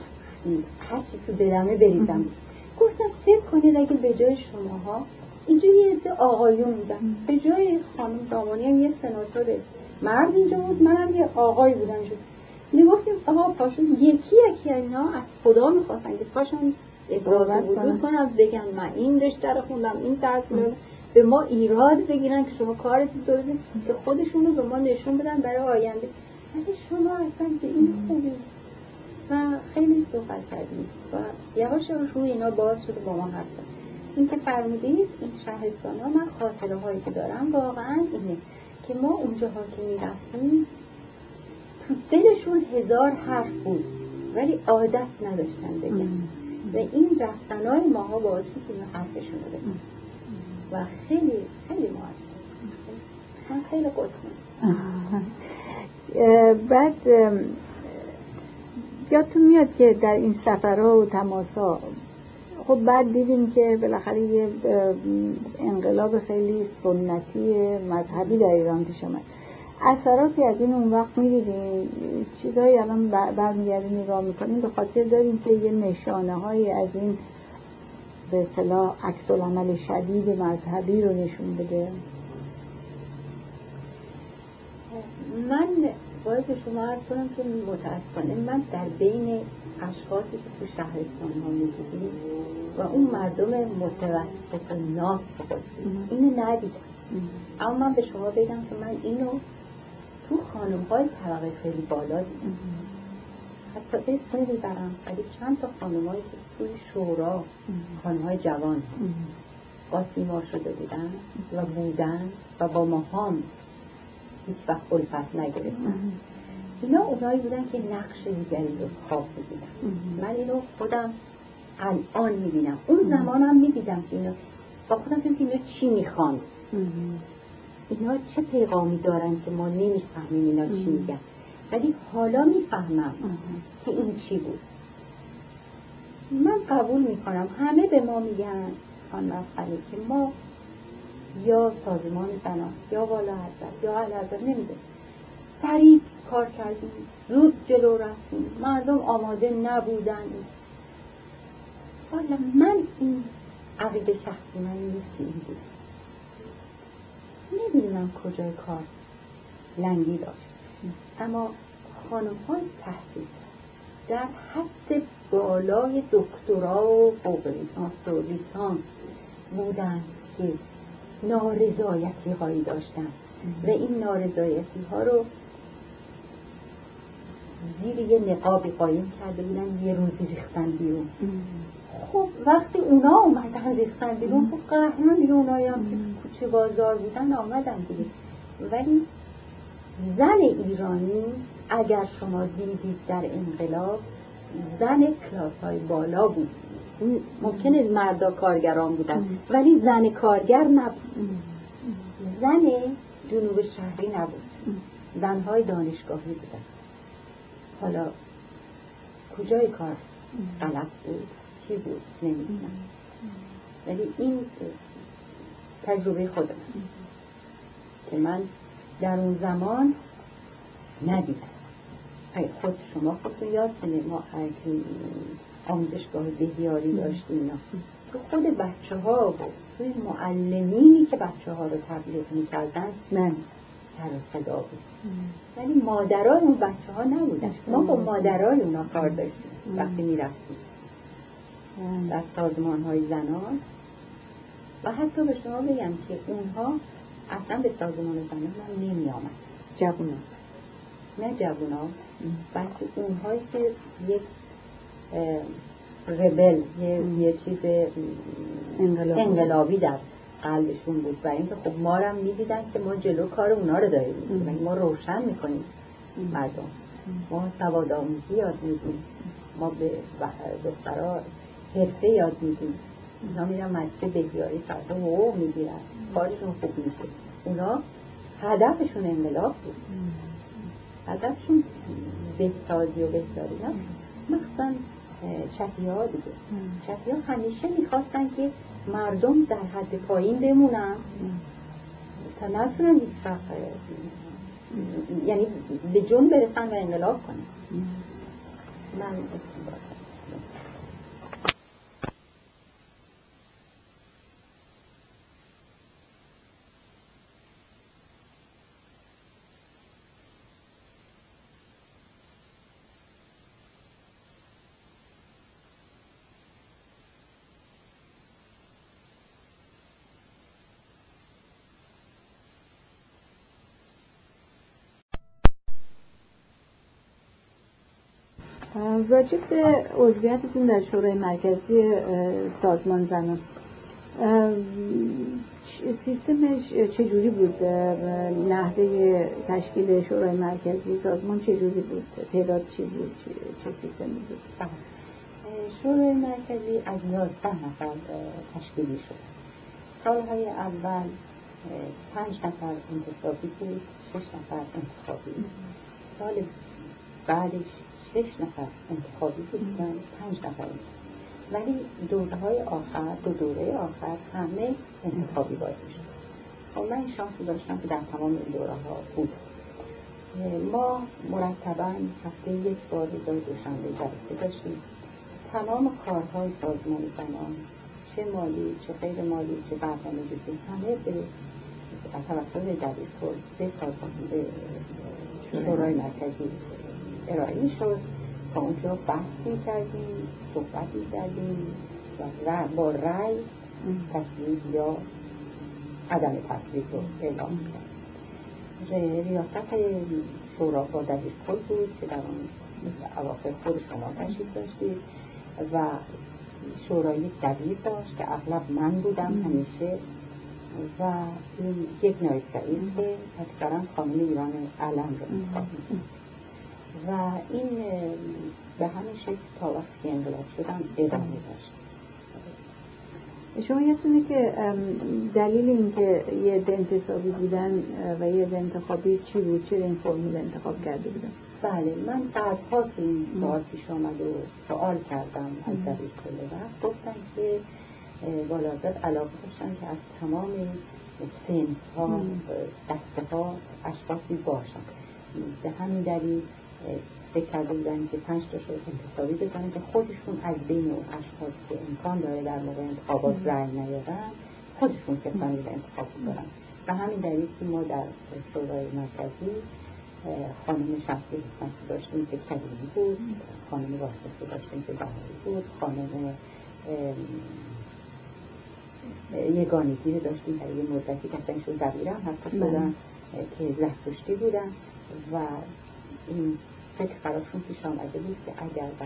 هرچی تو دلمه بریزم. گفتم فکر کنید اگه به جای شماها اینجا یه عده آقایون بودن. به جای خانم دامانی هم یه سناتور مرد اینجا بود منم یه آقای بودن. اینجا می‌گفتیم آقا پاشون یکی یکی اینا؟ از خدا می‌خواستن که پاشون ابراز وجود کنم بگن من این رشته رو خوندم این درس به ما ایراد بگیرن که شما کارتون درسته که خودشون رو به ما نشون بدن برای آینده. ولی شما اصلا به این خوبی و خیلی صحبت کردیم. و یواش یواش روی اینا باز شده با ما حرف این که فرمودید این شهرستان ها من خاطره هایی که دارم واقعا اینه که ما اونجاها که می‌رفتیم تو دلشون هزار حرف بود ولی عادت نداشتن بگن. و این رفتن های ماها باعث بود این حرفشون رو بگن. و خیلی خیلی موثر من خیلی قطمه بعد یادتون میاد که در این سفرها و تماسا خب بعد دیدیم که بالاخره یه انقلاب خیلی سنتی مذهبی در ایران پیش آمد اثراتی از این اون وقت می‌دیدیم. چیزهایی الان برمیگردیم نگاه می‌کنیم. به خاطر داریم که یه نشانه های از این به صلاح عکس عمل شدید مذهبی رو نشون بده. من باید شما عرض کنم که متاسفانه من در بین اشخاصی که تو شهرستان ها می‌دیدیم و اون مردم متوسط ناس خود اینو ندیدم. اما من به شما بگم که من اینو تو خانم های طبقه خیلی بالا دیدم حتی اسم نمی‌برم ولی چند تا خانم های که توی شورا خانم های جوان قاسیما شده بودن و بودن و با ما هم هیچ وقت الفت نگرفتن. اینا اونایی بودن که نقش دیگری رو خواب بودن من اینو خودم الان می‌بینم. اون زمانم می‌دیدم که اینا با خودم که اینا چی می‌خوان. اینا چه پیغامی دارن که ما نمی‌فهمیم اینا چی میگن. ولی حالا می‌فهمم که این چی بود. من قبول می‌کنم. همه به ما میگن خانم که ما یا سازمان زنان یا والا حضرت یا علی حضرت نمیده سریع کار کردیم. زود جلو رفتیم. مردم آماده نبودن. حالا من این عقیده شخصی من نیست این بود نمی‌دونم کجای کار. لنگی داشت. اما خانم های تحصیل در حد بالای دکترا و فوق لیسانس و لیسانس بودن که نارضایتی هایی داشتن و این نارضایتی ها رو زیر یه نقابی قایم کرده بودن یه روزی ریختن بیرون. خب وقتی اونا اومدن ریختن بیرون خب قهرمان دیگه اونایی هم کوچه بازار بودن آمدن دیگه. ولی زن ایرانی اگر شما دیدید در انقلاب زن کلاس های بالا بود. ممکنه مردا کارگران بودن ولی زن کارگر نبود. زن جنوب شهری نبود. زنهای دانشگاهی بودن. حالا کجای کار؟ غلط بود؟ چی بود؟ نمی‌دونم. ولی این تجربه خودم. که من در اون زمان ندیدم. خود شما خودتون یاد کنید. ما آموزشگاه بهیاری داشتیم تو خود بچه ها و توی معلمینی که بچه ها رو تبلیغ می‌کردن من سر صدا بود. ولی مادرای اون بچه ها نبودن ما با مادرای اونا کار داشتیم. وقتی می‌رفتیم. در سازمان های زنان و حتی به شما بگم که اونها اصلا به سازمان زنان من نمی آمد جوونا. نه جوونا بلکه اونهایی که یک ربل یه, یه چیز انقلابی. انقلابی در قلبشون بود و اینکه خب ما رو هم می‌دیدن که ما جلو کار اونا رو داریم. ما روشن می‌کنیم مردم. ما سواد آموزی یاد میدیم. ما به دخترها حرفه یاد میدیم. اونا میرن مدرسه بهیاری فردا او می‌گیرن. کارشون خوب میشه. اونا هدفشون انقلاب بود. هدفشون بهسازی و بهداری نه؟ مخصوصا چهی ها دیگه. چهی ها همیشه می‌خواستن که مردم در حد پایین بمونن. تا نتونن هیچ یعنی به جون برسن و انقلاب کنن. من راجب به عضویتتون در شورای مرکزی سازمان زنان. سیستمش چجوری بود؟ نحوه تشکیل شورای مرکزی سازمان چجوری بود؟ تعداد چی بود؟ چه سیستمی بود؟ بله. شورای مرکزی از یازده نفر تشکیلی شد. سالهای اول پنج نفر انتصابی بود شش نفر انتخابی سال بعدش شش نفر انتخابی بودن پنج نفر. ولی دوره های آخر دو دوره آخر همه انتخابی باید شد خب من این شانس داشتم که در تمام این دوره ها بود. ما مرتبا هفته یک بار روزای دوشنبه جلسه داشتیم. تمام کارهای سازمان زنان چه مالی چه غیر مالی چه برنامه ریزی همه به توسط جدید به سازمان به شورای مرکزی ارائه شد تا اونجا بحث کردیم صحبت می کردیم و با رأی تصویب یا عدم تصویب رو اعلام کردیم ریاست شورا با دبیر کل بود که در اون اواخر خود شما تشریف داشتید و شورای دبیر داشت که اغلب من بودم همیشه و یک نایب رئیس که اکثرا خانم ایران علم رو انتخاب و این به همین شکل تا وقتی انقلاب شدم ادامه داشت. شما یادتونه که دلیل اینکه یه انتصابی بودن و یه انتخابی چی بود؟ چرا این فرمول انتخاب کرده بودن؟ بله من بعدها که این سوال پیش آمد و سوال کردم از دبیر کل وقت. گفتم که بالازد علاقه داشتن که از تمام سنف ها دسته ها اشخاصی باشن. به همین دلیل فکر کرده بودن که پنج تا شده انتصابی بزنن که خودشون از بین اون اشخاص که امکان داره در موقع انتخابات رأی نیارن خودشون کسانی رو انتخاب کنن و همین دلیل که ما در شورای مرکزی خانم شخصی حکمتی داشتیم که کلیمی بود خانم واسطه داشتیم که بهاری بود خانم یگانگی رو داشتیم در یه مدتی که شد دبیرم حتی شدن که زهتشتی بودن و این فکر براشون پیش آمده بود که اگر بر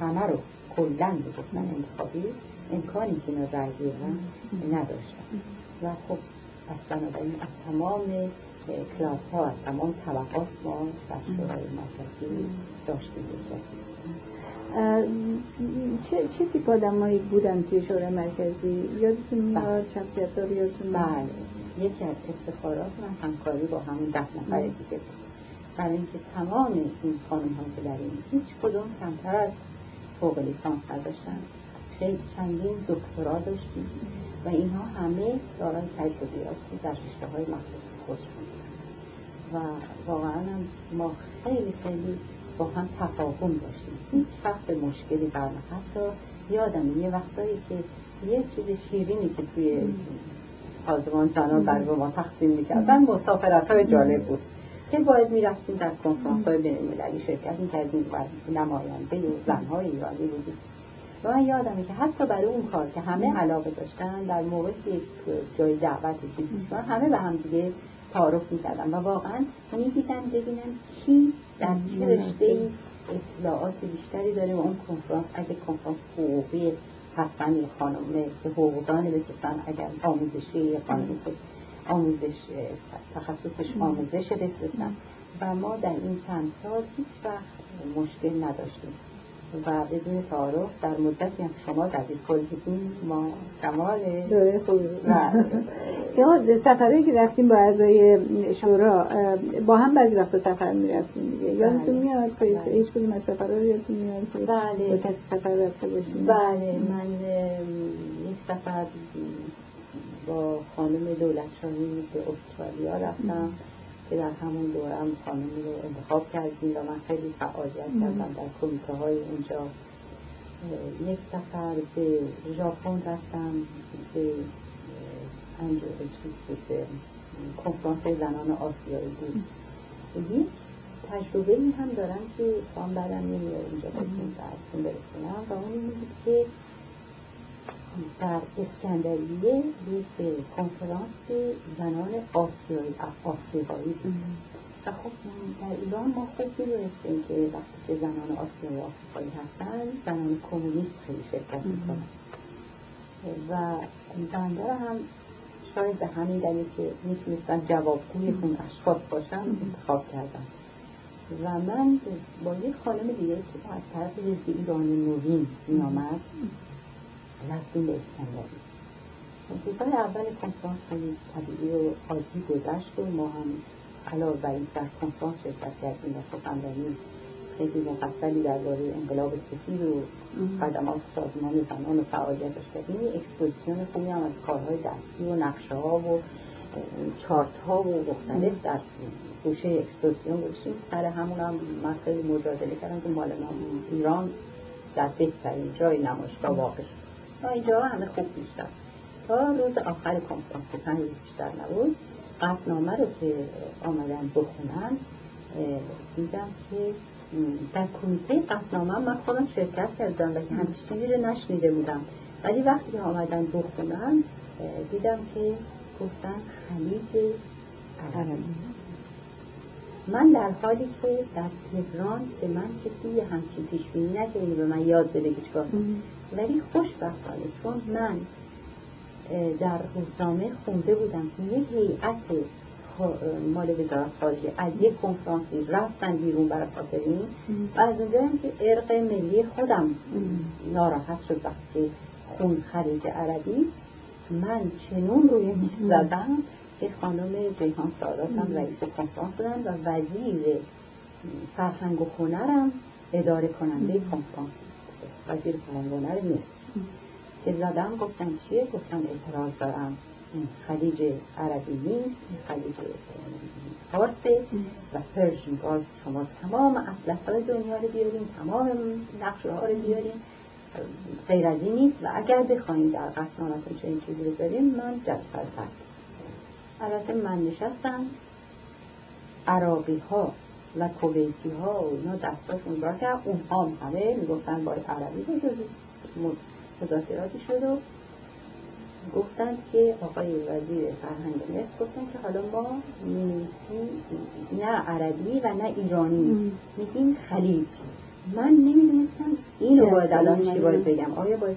همه رو کلن بگفتن انتخابی امکانی که اینا رای بیارن نداشتن و خب از بنابراین از تمام کلاس ها از تمام طبقات ما در شورای مرکزی داشتیم چه چه تیپ آدمایی بودن توی شورای مرکزی؟ یادتون میاد بله. شخصیت داری یادتون بله. یکی از افتخارات من همکاری با همون ده نفر دیگه بود. برای اینکه تمام این خانم ها که در این هیچ کدوم کمتر از فوق لیسانس نداشتن. خیلی چندین دکترا داشتیم و اینها همه دارای تجربیاتی در رشته های مخصوص خودشون و واقعا ما خیلی خیلی با هم تفاهم داشتیم. هیچ وقت مشکلی برم حتی یادم یه وقتایی که یه چیز شیرینی که توی سازمان زنان برای ما تقسیم می‌کردن مسافرت های جالب بود. که باید می‌رفتیم در کنفرانس های بین المللی شرکت می‌کردیم و نماینده زنهای ایرانی بودیم. و من یادمه که حتی برای اون کار که همه علاقه داشتن در موقع که جای دعوت چیزی همه به هم دیگه تعارف می‌کردن و واقعا می‌دیدن ببینن کی در چه رشته اطلاعات بیشتری داره و اون کنفرانس اگه کنفرانس حقوقی حتما خانم که حقوقدان بکشن اگر آموزشی خانم آموزش تخصصش آموزش بفرستن و ما در این چند سال هیچ وقت مشکل نداشتیم. و بدون تعارف در مدتی هم شما در کل بودیم ما کمال دوره خوب شما سفرهایی که رفتیم با اعضای شورا با هم بعضی وقت سفر می‌رفتیم دیگه؟ یادتون بله. میاد؟ که بله. هیچ کدوم از سفرها رو یادتون میاد بله. کسی سفر رفته باشیم بله. من یک سفر با خانم دولت شاهی به استرالیا رفتم که در همون دورم خانم رو انتخاب کردیم و من خیلی فعالیت کردم در کمیته های اونجا یک سفر به ژاپن رفتم به کنفرانس زنان آسیایی بود. یک تجربه هم دارم که خواهم بعدم نمیاد اینجا بهتون برسونم. و اون که در اسکندریه یک کنفرانس زنان آسیایی افریقایی بود. و خب در ایران ما خوب می‌دونستیم که وقتی که زنان آسیای آفریقایی هستن زنان کمونیست خیلی شرکت می‌کنن. و بنده هم شاید به همین دلیل که می‌تونستن جوابگوی اون اشخاص باشن انتخاب کردم و من با یک خانم دیگه که از طرف حزب ایران نوین میآمد. به اسکندری روزهای اول کنفرانس خیلی طبیعی و عادی گذشت و ما هم علاوه بر این در کنفرانس شرکت کردیم. و سخنرانی خیلی مفصلی درباره انقلاب سفید و خدمات سازمان زنان و فعالیتش کردیم اکسپوزیسیون خوبی هم از کارهای دستی و نقشه ها و چارت ها و مختلف در گوشه اکسپوزیسیون گذاشتیم. سر همون هم من خیلی مجادله کردم که مال ما ایران در بهترین جای نمایشگاه واقع شد. تا اینجا همه خوب بیشتر تا روز آخر کنفرانس پنج بیشتر نبود قطنامه رو که آمدن بخونن دیدم که در کمیته قطنامه من خودم شرکت کردم و همچین چیزی رو نشنیده بودم. ولی وقتی که آمدن بخونن دیدم که گفتن خلیج عربی. من در حالی که در تهران به من کسی همچین پیش بینی نکردی به من یاد بده که ولی خوشبختانه چون من در روزنامه خونده بودم که یه هیئت مال وزارت خارجه از یک کنفرانسی رفتن بیرون برای خاطر این و از اونجا که ارق ملی خودم ناراحت شد وقتی خون خلیج عربی. من چنون روی میز زدم. که خانم جیهان سادات هم رئیس کنفرانس بودن و وزیر فرهنگ و هنرم اداره کننده کنفرانس وزیر فرهنگ و هنر مصر که زدم گفتم چیه؟ گفتم اعتراض دارم. خلیج عربی نیست خلیج فارسه و پرژن گاز شما تمام اصلت های دنیا رو بیاریم تمام نقشه ها رو بیاریم غیر از این نیست. و اگر بخوایم در قطنامتون چنین چیزی رو من جلسه فرد البته من نشستم عراقی ها و کویتی ها و اینا دستاشون را کرد. اونها همه می‌گفتن باید عربی مذاکراتی شد و گفتند که آقای وزیر فرهنگ مصر گفتن که حالا ما نه عربی و نه ایرانی. میگیم خلیج. من نمی‌دونستم اینو باید الان چی باید بگم؟ آیا باید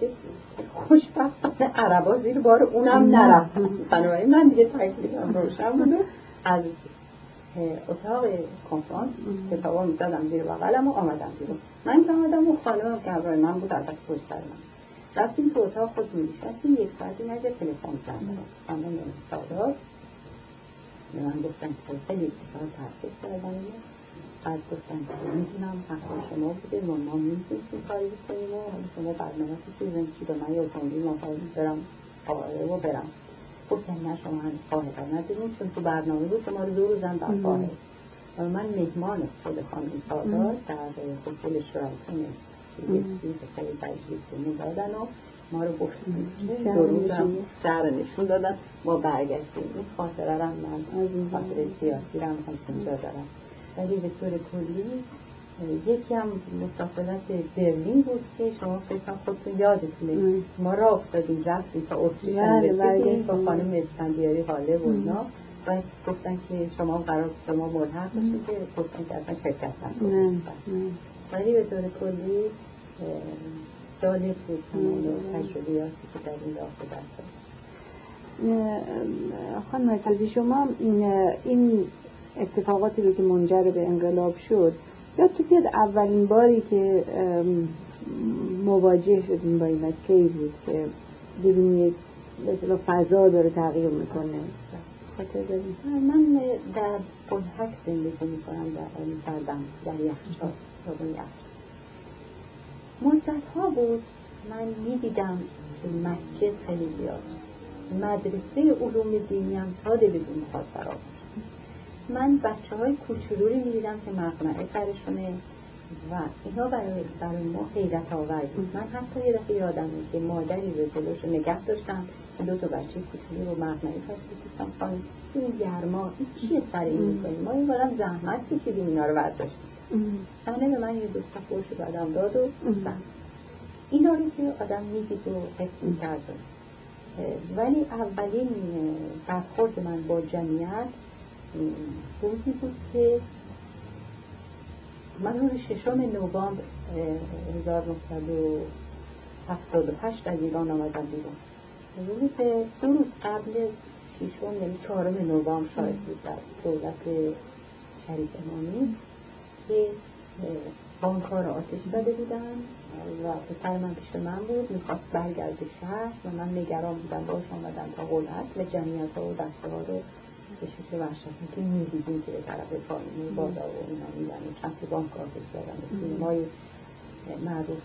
خوشبختانه عربا زیر بار اونم نرفت بنابراین من دیگه تکلیفم روشن بوده. از اتاق کنفرانس کتابا می‌زدم زیر بغلم و آمدم بیرون. من که آمدم و خانمم که همراه من بود از پشت سر من. رفتیم تو اتاق خود میشستیم یک ساعتی نجا تلفن زدم. خانم سادات به من گفتن که خیلی اتصال تحصیل کردن بعد گفتن که می‌تونم. حق شما بوده و ما می‌تونیم کاری بکنیم. و شما برنامه چیزی چی به من یا اتومبیل ما برم قاهره و برم. گفتن نه شما هم قاهره نداریم چون تو برنامه بود شما رو دو روزم در قاهره و من مهمان خود خانم سادات در حصول شرایطون یکی خیلی تجریب دادن و ما رو گفتیم. دو روزم شهر نشون دادن. ما برگشتیم. این خاطره رم من خاطره سیاسی رم همچون جا دارم. ولی به طور کلی یکی هم مسافرت برلین بود که شما فکر خودتون یادتونه. ما را افتادیم رفتیم تا اتریش هم رسیدیم با خانم اسفندیاری حاله و اینا. و گفتن که شما قرار شما ملحق باشید که گفتن که اصلا شرکت نکنید ولی به طور کلی جالب بود تمام تجربیاتی که در این راه دست خانم عزیزی شما این اتفاقاتی رو که منجر به انقلاب شد یا تو بیاد اولین باری که مواجه شدیم با این کی بود که دیدیم یک مثلا فضا داره تغییر می‌کنه. من در پلحک زندگی می‌کنم در کردم در یخچال مدت ها بود من می‌دیدم که مسجد خیلی زیاد. مدرسه علوم دینی هم تا فرا من بچه های کوچولوری می‌دیدم که مقنعه سرشونه و اینا برای, برای ما حیرت آور بود. من حتی یه دفعه یادم که مادری رو جلوش نگه داشتم. دو تا بچه کوچولو رو مقنعه کاشته گفتم خانم این گرما این چیه سر این می‌کنیم ما این بارم زحمت کشیدیم اینا رو برداشتیم. صحنه به من یه دوست خوش بعدم داد و این رو که آدم می‌دید و حس می‌کرد. ولی اولین برخورد من با جمعیت روزی بود که من روز ششم نوامبر 1978 از ایران آمدم بیرون. روزی که دو روز قبل ششم یعنی چهارم نوامبر شاید بود در دولت شریف امامی که بانکها را آتش زده بودن و پسر من پیش من بود می‌خواست برگرد شهر و من نگران بودم باش آمدم تا قلعت و جمعیت ها و دسته ها رو به شکل وحشتناکی می‌دیدیم که به طرف پایین بالا و اینا میدن. چند بانک آتش زدن سینمای معروف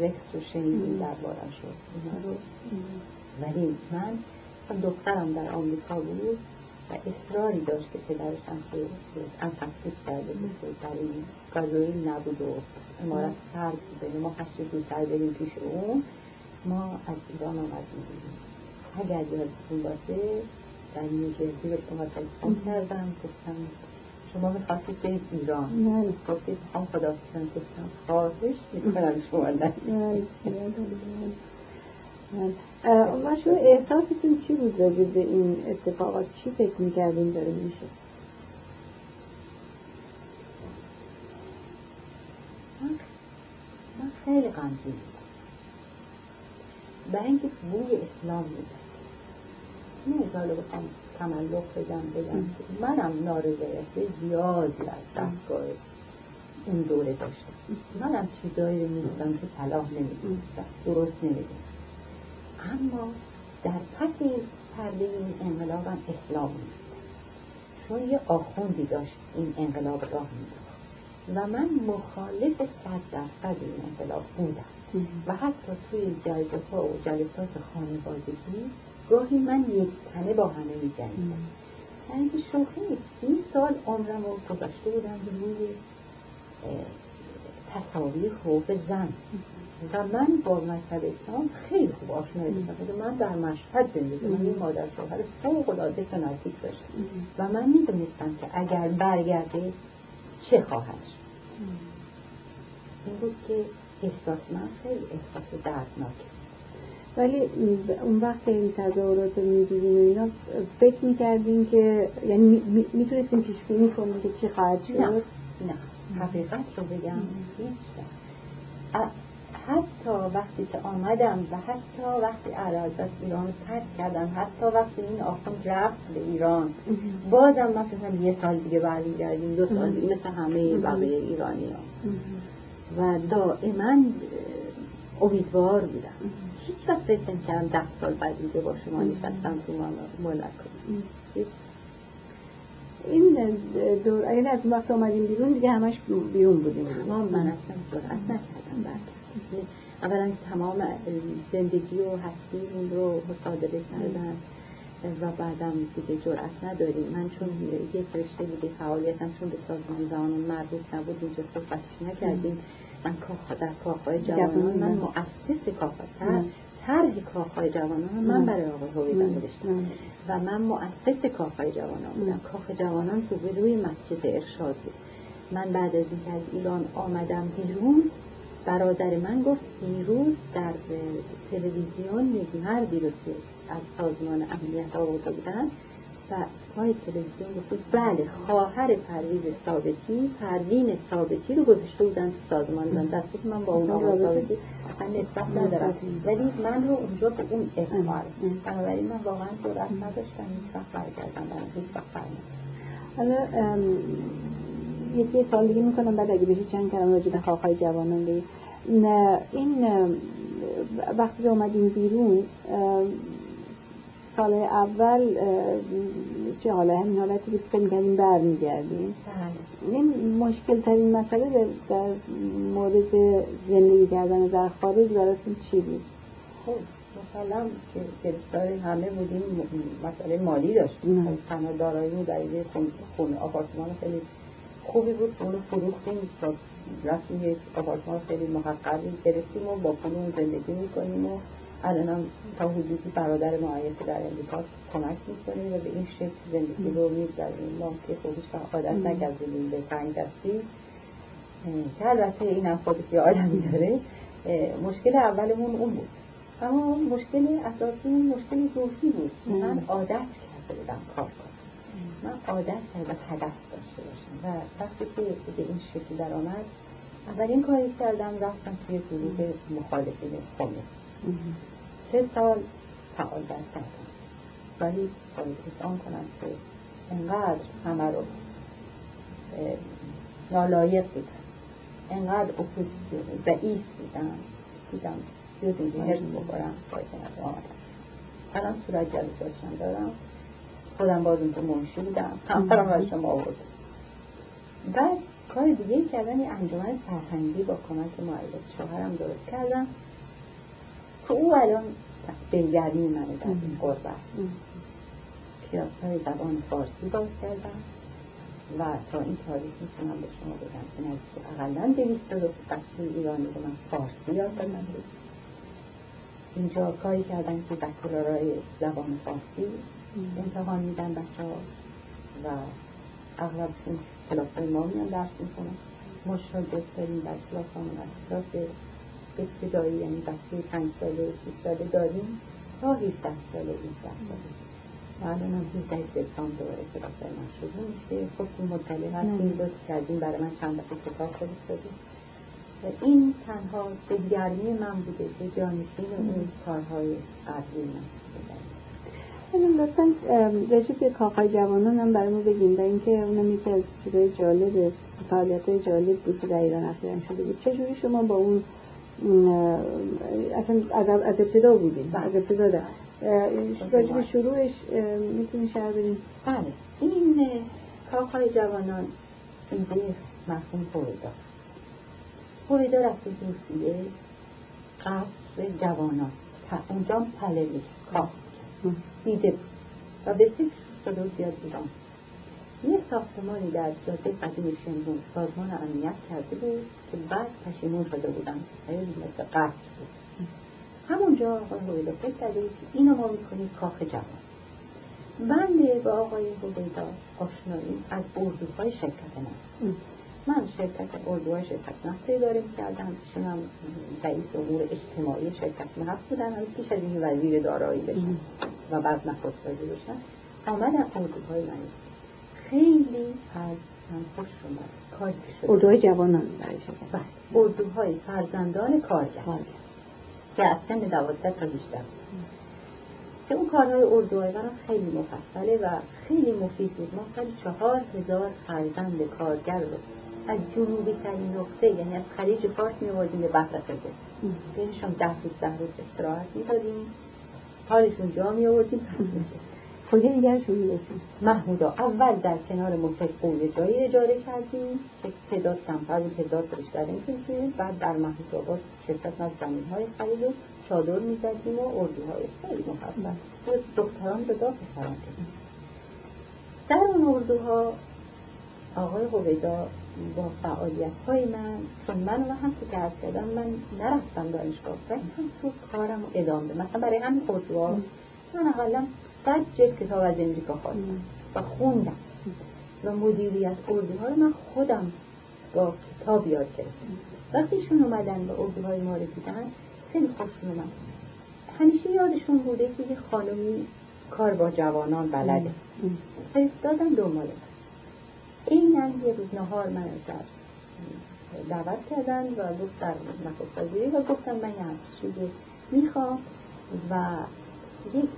رکس رو شنیدیم دربارم شد اینا رو. ولی من دخترم در آمریکا بود و اصراری داشت که پدرش هم که هم تفکیک کرده بود. که در این گازوئیل نبود و امارت سرد بوده ما هشت زودتر بریم پیش اون ما از ایران آمدیم. اگر یادتون باشه در نیوجرسی به شما تلفن کردم گفتم شما می‌خواستید برید ایران. گفتید می‌خوام خدا گفتم خواهش می‌کنم. شما نه و شما احساستون چی بود راجع به این اتفاقات؟ چی فکر می‌کردین داره میشه؟ من خیلی غمگین بودم. برای اینکه بوی اسلام بودم نه حالا بخوام تملق بدم بگم منم نارضایتی زیادی از دستگاه اون دوره داشتم. منم چیزایی رو می‌دونم که صلاح نمی‌دونستم درست نمی‌دونستم. اما در پس این پرده این انقلاب هم اسلام چون یه آخوندی داشت این انقلاب راه می‌داد. و من مخالف صد درصد این انقلاب بودم. و حتی توی جلسه ها و جلسات خانوادگی گاهی من یک تنه با همه می جنگیدم اینکه شوخی سی سال عمرم رو گذاشته بودم روی تصاویر خوف زن. و من با مذهب اسلام خیلی خوب آشنایی داشتم من در مشهد زندگی من این مادر شوهر فوق العاده فناتیک داشتم و من می‌دونستم که اگر برگرده چه خواهد شد. این بود که احساس من خیلی احساس دردناک ولی اون وقت این تظاهرات رو می‌دیدیم اینا فکر می‌کردیم که یعنی می‌تونستیم پیش بینی کنیم که چی خواهد شد؟ نه نه. حقیقت رو بگم. هیچ حتی وقتی که آمدم و حتی وقتی عراضت ایران ترک کردم حتی وقتی این آخوند رفت به ایران بازم من فکرم یه سال دیگه برمیگردیم دو سال دیگه مثل همه بقیه ایرانی ها و دائما امیدوار بودم. هیچ وقت فکر کردم ده سال بعد دیگه با شما نشستم تو کنم این دور اگر از وقت آمدیم بیرون دیگه همش بیرون بودیم. ما من اصلا جرأت نکردم بعد. اولا تمام زندگی و هستیمون رو مصادره کردن و بعدم دیگه جرأت نداریم. من چون یک رشته دیگه فعالیتم چون به سازمان زنان مربوط نبود اینجا صحبتش نکردیم. من کاخ در کاخهای جوانان من مؤسس کاخهای طرح کاخهای جوانان من برای آقای هویدا نوشتم. و من مؤسس کاخهای جوانان بودم. کاخ جوانان تو روی مسجد ارشاد بود من بعد از اینکه از ایران آمدم بیرون برادر من گفت دیروز در تلویزیون یک مردی رو که از سازمان امنیت آورده بودن و پای تلویزیون گفت بله خواهر پرویز ثابتی پروین ثابتی رو گذاشته بودن تو سازمان زن. دستی که من با اون آقا ثابتی. اصلا نسبت ندارم. ولی من رو اونجا به اون اعتبار. بنابراین من واقعا جرأت نداشتم هیچ وقت برگردم. برای هیچ وقت حالا یکی سال دیگه می‌کنم بعد اگه بشه چند کلمه راجع به خواههای جوانان بگیم. این وقتی اومدیم بیرون سال اول چه حالا همین حالتی که فکر می‌کردیم برمیگردیم بله. این مشکل ترین مسئله در مورد زندگی کردن در خارج براتون چی بود؟ خب مثلا که همه بودیم مسئله مالی داشتیم تنها دارایی در خونه آپارتمان خیلی خوبی بود اونو فروختیم تا رفتیم یک آپارتمان خیلی محققی گرفتیم و با پول زندگی می‌کنیم و الان تا حدودی برادر معین که در امریکا کمک می‌کنیم و به این شکل زندگی رو می‌گذاریم ما که خودش عادت نکردیم به تنگ دستی. که البته این هم خودش یه آدمی داره. مشکل اولمون اون بود. اما مشکل اساسی مشکل روحی بود. من عادت کرده بودم کار کنم. من عادت کردم هدف داشته باشم. و وقتی که به این شکل در آمد اولین کاری کردم رفتم توی گروه مخالفین خمه سه سال فعالیت کردم ولی باید آن کنم که انقدر همه رو نالایق بودم انقدر ضعیف بودم دیدم جز اینکه هرس بخورم باید آمدم الان صورت جلساشم دارم خودم باز اونجا منشی بودم همسرم برای شما آورد بعد کار دیگه کردن یه انجمن فرهنگی با کمک معلق شوهرم درست کردم که او الان دلگرمی منه در این قربت. کلاس های زبان فارسی باز کردم و تا این تاریخ می‌تونم به شما بگم. که نزدیک اقلا دویست دو بچه ایرانی رو من فارسی یاد دادم اینجا کاری کردن که بکلارای زبان فارسی امتحان میدن بچه ها و اغلبشون کلاس های ما میان درس می‌کنن ما شاگرد داریم در کلاس همون از کلاس ابتدایی یعنی بچه پنج ساله شیش ساله داریم تا 17 ساله 18 ساله. و الان هم 17 سپتامبر دوباره کلاس من شروع میشه. خب این مطلع هستیم لطف کردیم برای من چند دفعه کتاب فرستادیم این تنها دلگرمی من بوده که جانشین اون کارهای قبلی من لطفا راجع به کاخای جوانان هم برای ما بگیم و اینکه اونم یکی از چیزای جالب فعالیت های جالب بود که در ایران اخیرا شده بود. چجوری شما با اون اصلا از, از ابتدا بودیم. بله. از ابتدا در راجع به شروعش می‌تونی شهر بریم بله. این کاخهای جوانان ایده مرحوم هویدا هویدا رفته روسیه قصر جوانان. اونجا پلوی کاخ دیده بود. و به فکر شده و بیاد ایران. یه ساختمانی در جاده قدیم شمرون سازمان امنیت کرده بود که بعد پشیمون شده بودن. خیلی مثل قصر بود. همونجا آقای هویدا فکر کرده که اینو ما می‌کنیم کاخ جوان. بنده با آقای هویدا آشنایی از اردوهای شرکت نفت من شرکت اردوهای شرکت نفت اداره می‌کردم ایشون هم رئیس امور اجتماعی شرکت نفت بودن. هم پیش از این وزیر دارایی بشن و بعد نخست وزیر بشن آمدن اردوهای من خیلی از خوش شد اردوهای جوانان برای شما. بله. اردوهای فرزندان کارگر. که از سن دوازده تا بیشتر که اون کارهای اردوهای من خیلی مفصله و خیلی مفید بود. ما سال چهار هزار فرزند کارگر رو از جنوبی ترین نقطه یعنی از خلیج فارس می آوردیم به خزه بینشون ده روز ده روز استراحت می دادیم حالشون جا می آوردیم کجا نگرشون می محمودا اول در کنار موتل قوی جایی اجاره کردیم که تعداد کمتر بود تعداد بیشتر نمی‌تونیم بعد در محمود آباد شرکت از زمین های خرید و چادر می‌زدیم و اردوهای خیلی بود دختران جدا پسران در اون اردوها آقای هویدا با فعالیت های من چون من و هم که درس کردم من نرفتم دانشگاه. ولی هم تو کارم ادامه مثلا برای همین اردوها. من اقلا صد جلد کتاب از امریکا خواستم و خوندم. و مدیریت اردوها رو من خودم با کتاب یاد گرفتم. وقتیشون اومدن به اردوهای ما رو دیدن خیلی خوششون اومد همیشه یادشون بوده که یه خانمی کار با جوانان بلده. فرستادن دنبال این یه روز نهار من در دعوت کردن و گفت در نخست و گفتم من یه چیزی می‌خوام و یک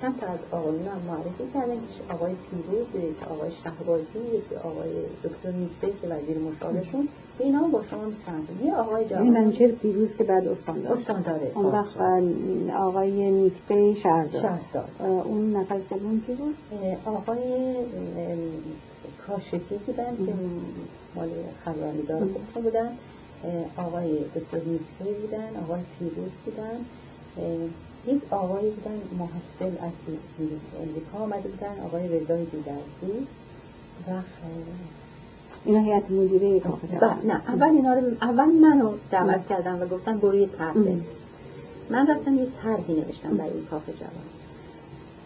چند تا از آقایون هم معرفی کردن که آقای پیروز یک آقای شهبازی یک آقای دکتر نیکته که وزیر مشاورشون. اینا با شما می‌تونم یه آقای جوان. این منشر پیروز که بعد استاندار استانداره اون وقت آقای نیکته شهردار اون نفر سوم کی بود؟ آقای کاشفی بودن که مال خبرانی دار بودن. آقای دکتر نیکته بودن آقای پیروز بودن. یک آقایی بودن محصل از امریکا آمده بودن آقای رضای دیدرزی و اینا هیئت مدیره کاخ نه اول اینا رو اول منو دعوت کردم و گفتن برو یه طرح من رفتم یه طرحی نوشتم برای این کاخ جوان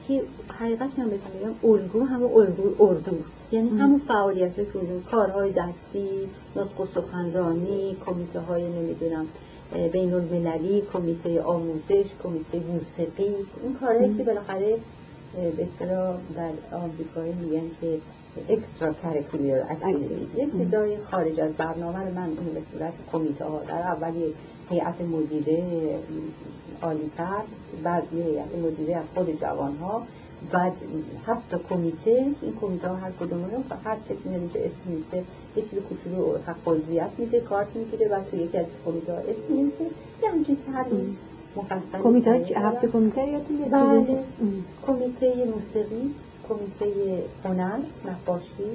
که حقیقت هم بهتون بگم الگو همه الگو اردو. یعنی همون فعالیت که کارهای دستی نطق و سخنرانی کمیته های نمی‌دونم بین المللی کمیته آموزش کمیته موسیقی. این کارهایی که بالاخره به اصطلاح در آمریکایی میگن که extra activities یه چیزای خارج از برنامه رو من این به صورت کمیته ها در اول هیئت مدیره عالی تر بعد یه هیئت مدیره از خود جوان ها بعد هفت تا کمیته این کمیته ها هر کدوم رو هر کسی نمیشه اسم میشه یه چیز کوچولو حق عضویت میده کارت می‌گیره بعد تو یکی از کمیته ها اسم میشه یه همچین طرحی مفصل کمیته هفت کمیته یادتون بله. کمیته موسیقی کمیته هنر نقاشی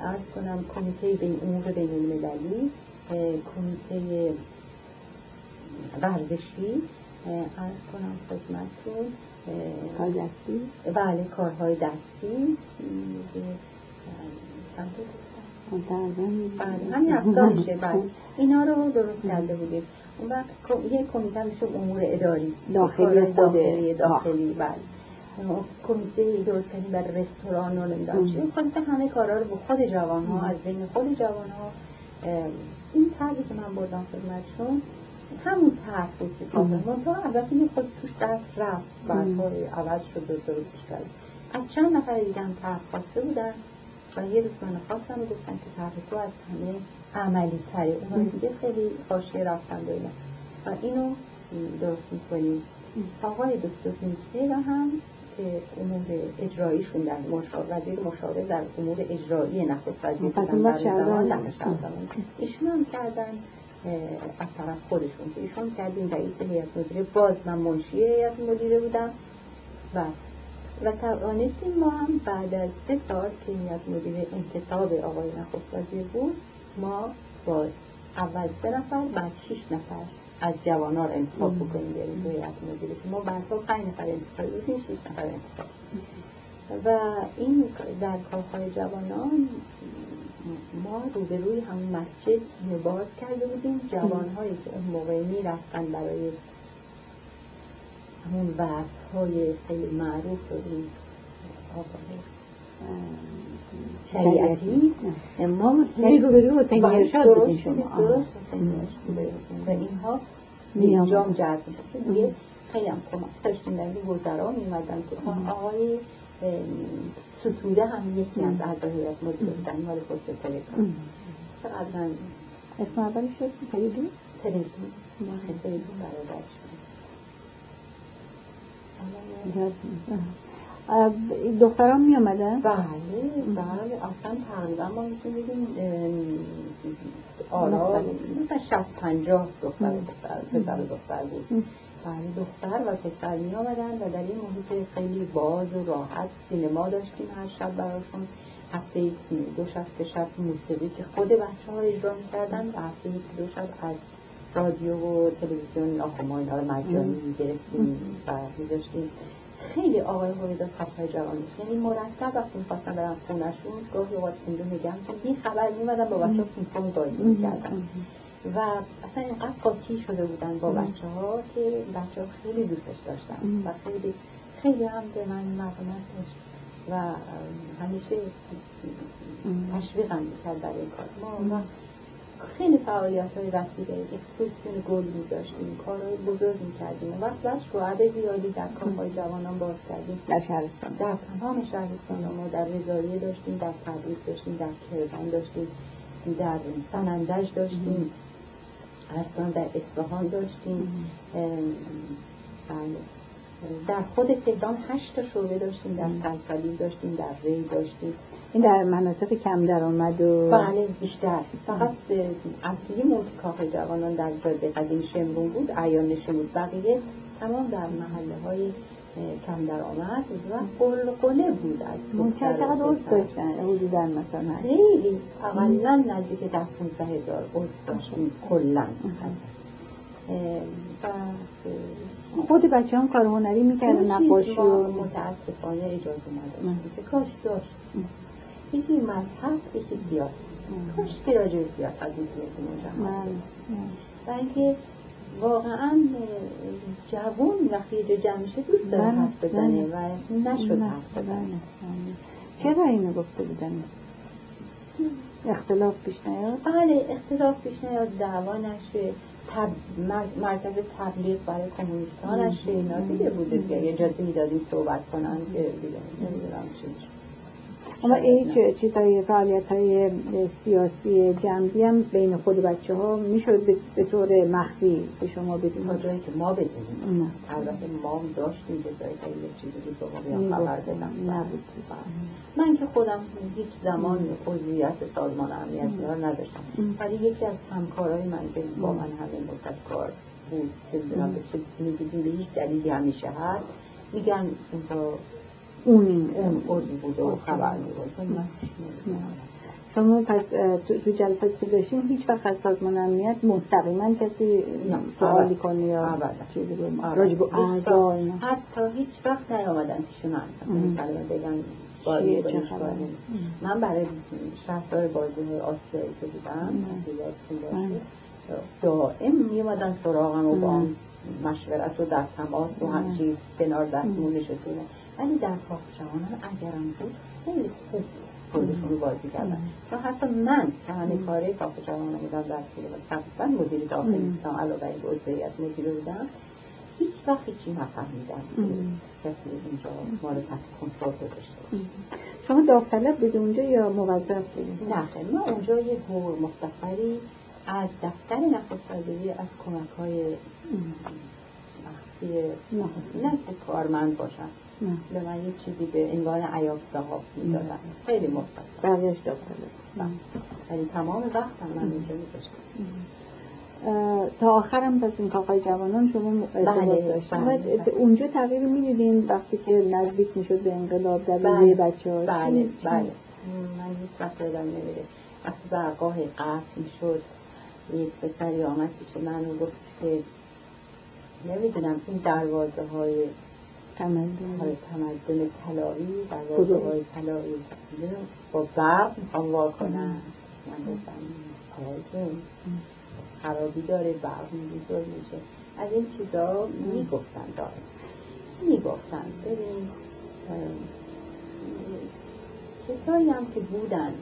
ارز کنم کمیته بین امور بین المللی کمیته ورزشی ارز کنم خدمتتون. کار دستی بله کارهای دستی. بله همین افتا میشه بله. اینا رو درست کرده بودیم. اون وقت یه کمیته میشه امور اداری. داخلی داخلی داخلی بله. کمیته درست کردیم برای رستوران و نمی‌دونم چی. خلاصه همه کارا رو به خود جوان ها از بین خود جوان ها این طرحی که من بردم خدمتشون همون طرح بود که منتها البته یه خود توش دست رفت بعدهای عوض شد و درستش کرد از چند نفر دیدم طرح خواسته بودن و یه روز من خواستم و گفتن که طرح تو از همه عملی تره اون دیگه خیلی حاشیه رفتن و و اینو درست می‌کنیم. آقای دکتر نیسته و هم که امور اجراییشون در مشاور وزیر مشاور در امور اجرایی نخست وزیر بودن. در ایشون هم کردن. از طرف خودشون که ایشون کردیم رئیس هیئت مدیره باز من منشی هیئت مدیره بودم. و و توانستیم ما هم بعد از سه سال که هیئت مدیره انتصاب آقای نخست وزیر بود ما با اول سه نفر بعد شیش نفر از جوانان انتخاب بکنیم بریم روی هیئت مدیره که ما بعدها پنج نفر انتخاب بودیم شیش نفر انتخاب. و این در کارهای جوانان ما روبروی همون مسجد باز کرده بودیم. جوانهایی که اون موقع می رفتن برای همون وقت های خیلی معروف این شریعتی. ما یعنی روبروی حسین ارشاد بودیم شما. و اینها انجام جذب شد. خیلی هم کمک داشتیم. در این وزرا می که آقای ستوده هم یکی از اعضای هیئت مدیره بودن مال پست تلگرام. چقدر اسم اولی شد؟ تریدون تریدون تریدون برادرش دختران می آمدن؟ بله بله. اصلا تقریبا ما می‌تونیم آرا مثلا شست پنجاه دختر پسر دختر بود. بله دختر و پسر می آمدن و در این محیط خیلی باز و راحت سینما داشتیم هر شب براشون هفته دو شب سه شب موسیقی که خود بچه ها اجرا می‌کردن و هفته دو شب از رادیو و تلویزیون آخما اینا رو مجانی می‌گرفتیم و میذاشتیم. خیلی آقای هویدا خطای جوانش یعنی مرتب وقتی می‌خواستن برن خونشون گاهی اوقات اونجا میگم که بی خبر میمدن با بچه ها پینگ بازی می‌کردن و اصلا اینقدر قاطی شده بودن با بچه ها که بچه ها خیلی دوستش داشتن و خیلی خیلی هم به من داشت و همیشه تشویقم می‌کرد برای این کار. ما خیلی فعالیت های وسیله اکسپرسیون گل می داشتیم کارهای بزرگ می کردیم وقت بس رو عدد زیادی در کامهای جوانان باز کردیم. در شهرستان. در تمام شهرستان ما در رضایه داشتیم در تبریز داشتیم در کرمان داشتیم در سنندج داشتیم. اصلا در اصفهان داشتیم. در خود تهران هشت شعبه داشتیم در سلسلی داشتیم در ری داشتیم. این در مناطق کم درآمد و بله بیشتر. فقط اصلی ملک کاخ جوانان در جاده قدیم شمرون بود عیان بود بقیه تمام در محله های کم درآمد و قل قله بود از چقدر عضو داشتن؟ حدودا مثلا. خیلی. اقلا نزدیک در 15 هزار عضو داشتیم کلا. خود بچه هم کار هنری می‌کردن نقاشی و متاسفانه اجازه نداشت. که کاش داشت. یکی مذهب یکی سیاست. کاش که راجع سیاست می‌تونستیم و اینکه واقعا جوون وقتی یه جمع میشه دوست داره بله، حرف بزنه بله. و نشد حرف بزنه. بله، چرا اینو گفته بودن؟ اختلاف پیش نیاد؟ بله اختلاف پیش نیاد دعوا نشه تب... مرکز تبلیغ برای کمونیستانش اینا دیگه بوده که اجازه می‌دادیم صحبت کنن که دیگه نمی‌دونم چی اما هیچ چیزهای فعالیت های سیاسی جنبی هم بین خود بچه ها می‌شد به طور مخفی به شما بدیم تا جایی که ما بدیم البته ما داشتیم که جایی که یه چیزی که شما خبر بدم نبود. من که خودم هیچ زمان عضویت سازمان امنیت رو نداشتم. ولی یکی از همکارای من که با من همین مدت کار بود که به چه می‌دیدیم به هیچ دلیلی همیشه هست میگن اون اون بوده و خبر شما پس تو جلسات که داشتیم هیچ وقت از سازمان امنیت مستقیما کسی سوالی کنه یا چیزی رو راجب حتی هیچ وقت نیامدن پیش من. بگن من برای شهردار بازی آسیایی که بودم دائم میومدن سراغم و با مشورت و در تماس و همچی کنار دستمون نشستونه ولی در کاخ جوانان اگرم بود خیلی خوب خودشون رو بازی کردن. چون حتی من که همه کاره کاخ جوانان بودم در طول تقریبا مدیر داخلی بودم علاوه این عضویت مدیر بودم. هیچ وقت هیچی نفهمیدم کسی اینجا ما رو تحت کنترل گذاشته شما داوطلب بودی اونجا یا موظف بودی؟ نه خیلی. ما اونجا یه دور مختصری از دفتر نخست از کمک های مخفی نه کارمند باشن به من یه چیزی به عنوان عیاب صاحب می‌دادن خیلی مفت بقیهش داخل ولی تمام وقتم من اینجا میداشتم تا آخرم پس این کاقای جوانان شما بله داشتم بله. اونجا تغییر می‌دیدین وقتی که نزدیک می‌شد به انقلاب در بله بچه ها بله بله. من هیچ وقت یادم نمیره. وقتی برگاه قصد می‌شد یک پسری آمد که من گفت که نمی‌دونم این دروازه های تمدن. های تمدن طلایی دروازه های طلایی با برق می‌خوام وا کنن من گفتم آقای خرابی داره برق بزرگ میشه از این چیزا می‌گفتن داره. می‌گفتن. ببین کسایی هم که بودن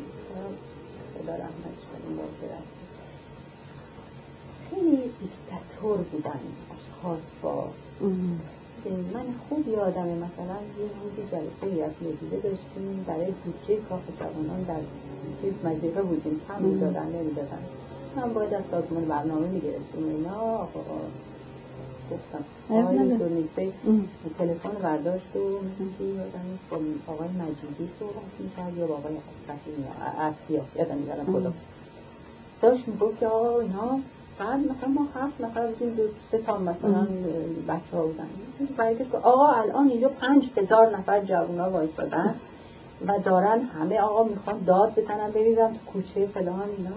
خدا رحمتش کنیم خیلی دیکتاتور بودن اشخاص با من خوب یادمه مثلا یه روزی جلسه ریاست مدیره داشتیم برای بودجه کاخ جوانان در چیز مزیقه بودیم. کم می‌دادن نمی‌دادن. من باید از سازمان برنامه می‌گرفتیم اینا. آقا گفتم آقای دونیسه تلفن برداشت و مثل یادم با آقای مجیدی صحبت می‌کرد یا با آقای اصفیا یادم میدارم خدا. داشت می‌گفت که آقا اینا بعد مثلا ما هفت نفر بودیم دو سه تا مثلا بچه ها بودن. برای که آقا الان اینجا پنج هزار نفر جوان ها وایستادن و دارن همه آقا می‌خوان داد بزنن ببینم تو کوچه فلان اینا.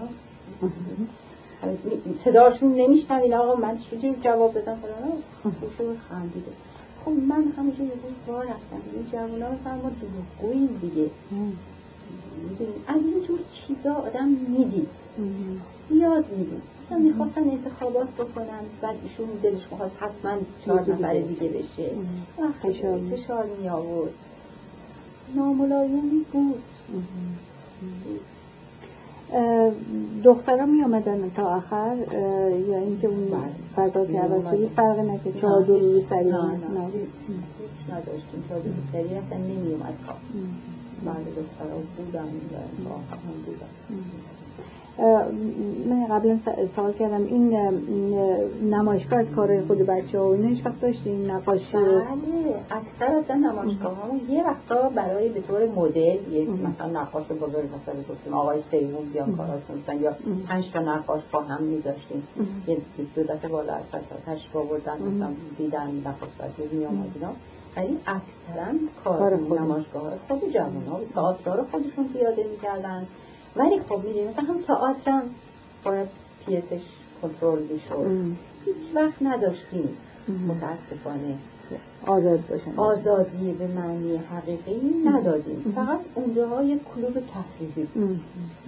صداشون نمیشنن آقا من چیزی جواب بدم فلان. خوشون خندیده. خب من روز بار رفتم. این جوان ها مثلا ما دروغگوییم دیگه. از اینجور چیزا آدم می‌دید. یاد می‌دید مثلا می‌خواستن انتخابات بکنن بعد ایشون دلش می‌خواد حتما چهار نفر دیگه بشه. فشار فشار می آورد ناملایمی بود. دخترها می آمدن تا آخر یا اینکه اون بله. فضا که عوض شدی فرق نکرد. چادر رو سری نه نداشتیم. چادر رو سری اصلا نمی اومد خواب بعد بودن و آخر هم بودن. من قبلا سوال کردم این نمایشگاه از کارهای خود بچه ها و اینو هیچ وقت داشتیم نقاشی بله اکثر از نمایشگاه ها یه وقتا برای به طور مدل یک مثلا نقاش بزرگ مثلا گفتیم آقای سیمون بیان کاراشون مثلا یا پنج تا نقاش با هم میذاشتیم یه دو دفعه بالا از تشریف آوردن مثلا دیدن نقاش بزرگ می آمد اینا. ولی اکثرا کار نمایشگاه ها خود جوان ها تئاتر خودشون پیاده می‌کردن. ولی خب می‌دونی مثلا هم تئاتر هم باید پیسش کنترل بشد هیچ وقت نداشتیم. متاسفانه. آزاد باشن. آزادی به معنی حقیقی ندادیم. فقط اونجاها یک کلوب تفریحی.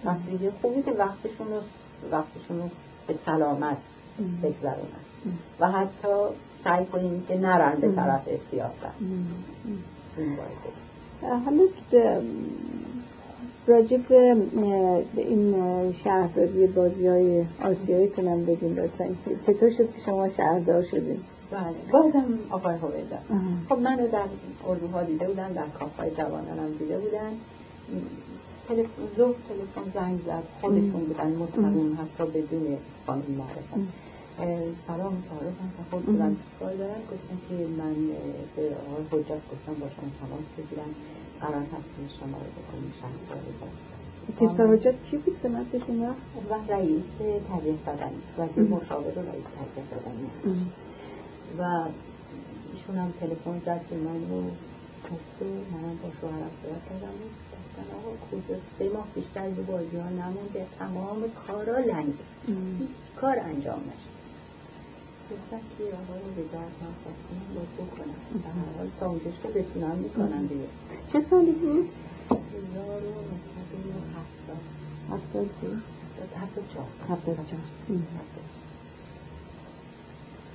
تفریحی خوبی که وقتشون رو وقتشون رو به سلامت بگذرونن. و حتی سعی کنیم که نرن به طرف سیاست. حالا راجب این شهرداری بازی های آسیایی کنم بگیم لطفا. چطور شد که شما شهردار شدیم بله. بازم آقای هویدا خب من در اردوها دیده بودن در کافای جوانانم دیده بودن. تلفن تلفن زنگ زد. خودشون بودن. مستقیم حتی بدون خانم معرفت. سلام تعارفم که خود بودن دارن گفتن که من به آقای حجت گفتم با شما تماس بگیرم. هست که شما رو بکنیم شهردار تیمسار حجت چی بود؟ سمتشون و رئیس تغییر دادن و مشاور رئیس تغییر دادن و ایشون هم تلفن زد که من رو گفته منم با شوهرم صحبت کردم. گفتن آقا کجا؟ سه ماه بیشتر به بازی ها نمونده. تمام کارا لنگ. کار انجام نشد. آقا رو به درد من خواستم با بکنم. در هر حال تا اونجاش که بتونم می‌کنم دیگه. چه سالی بود؟ هزار و نهصد و هفتاد. هفتاد بود؟ هفتاد چهار. هفتاد چهار.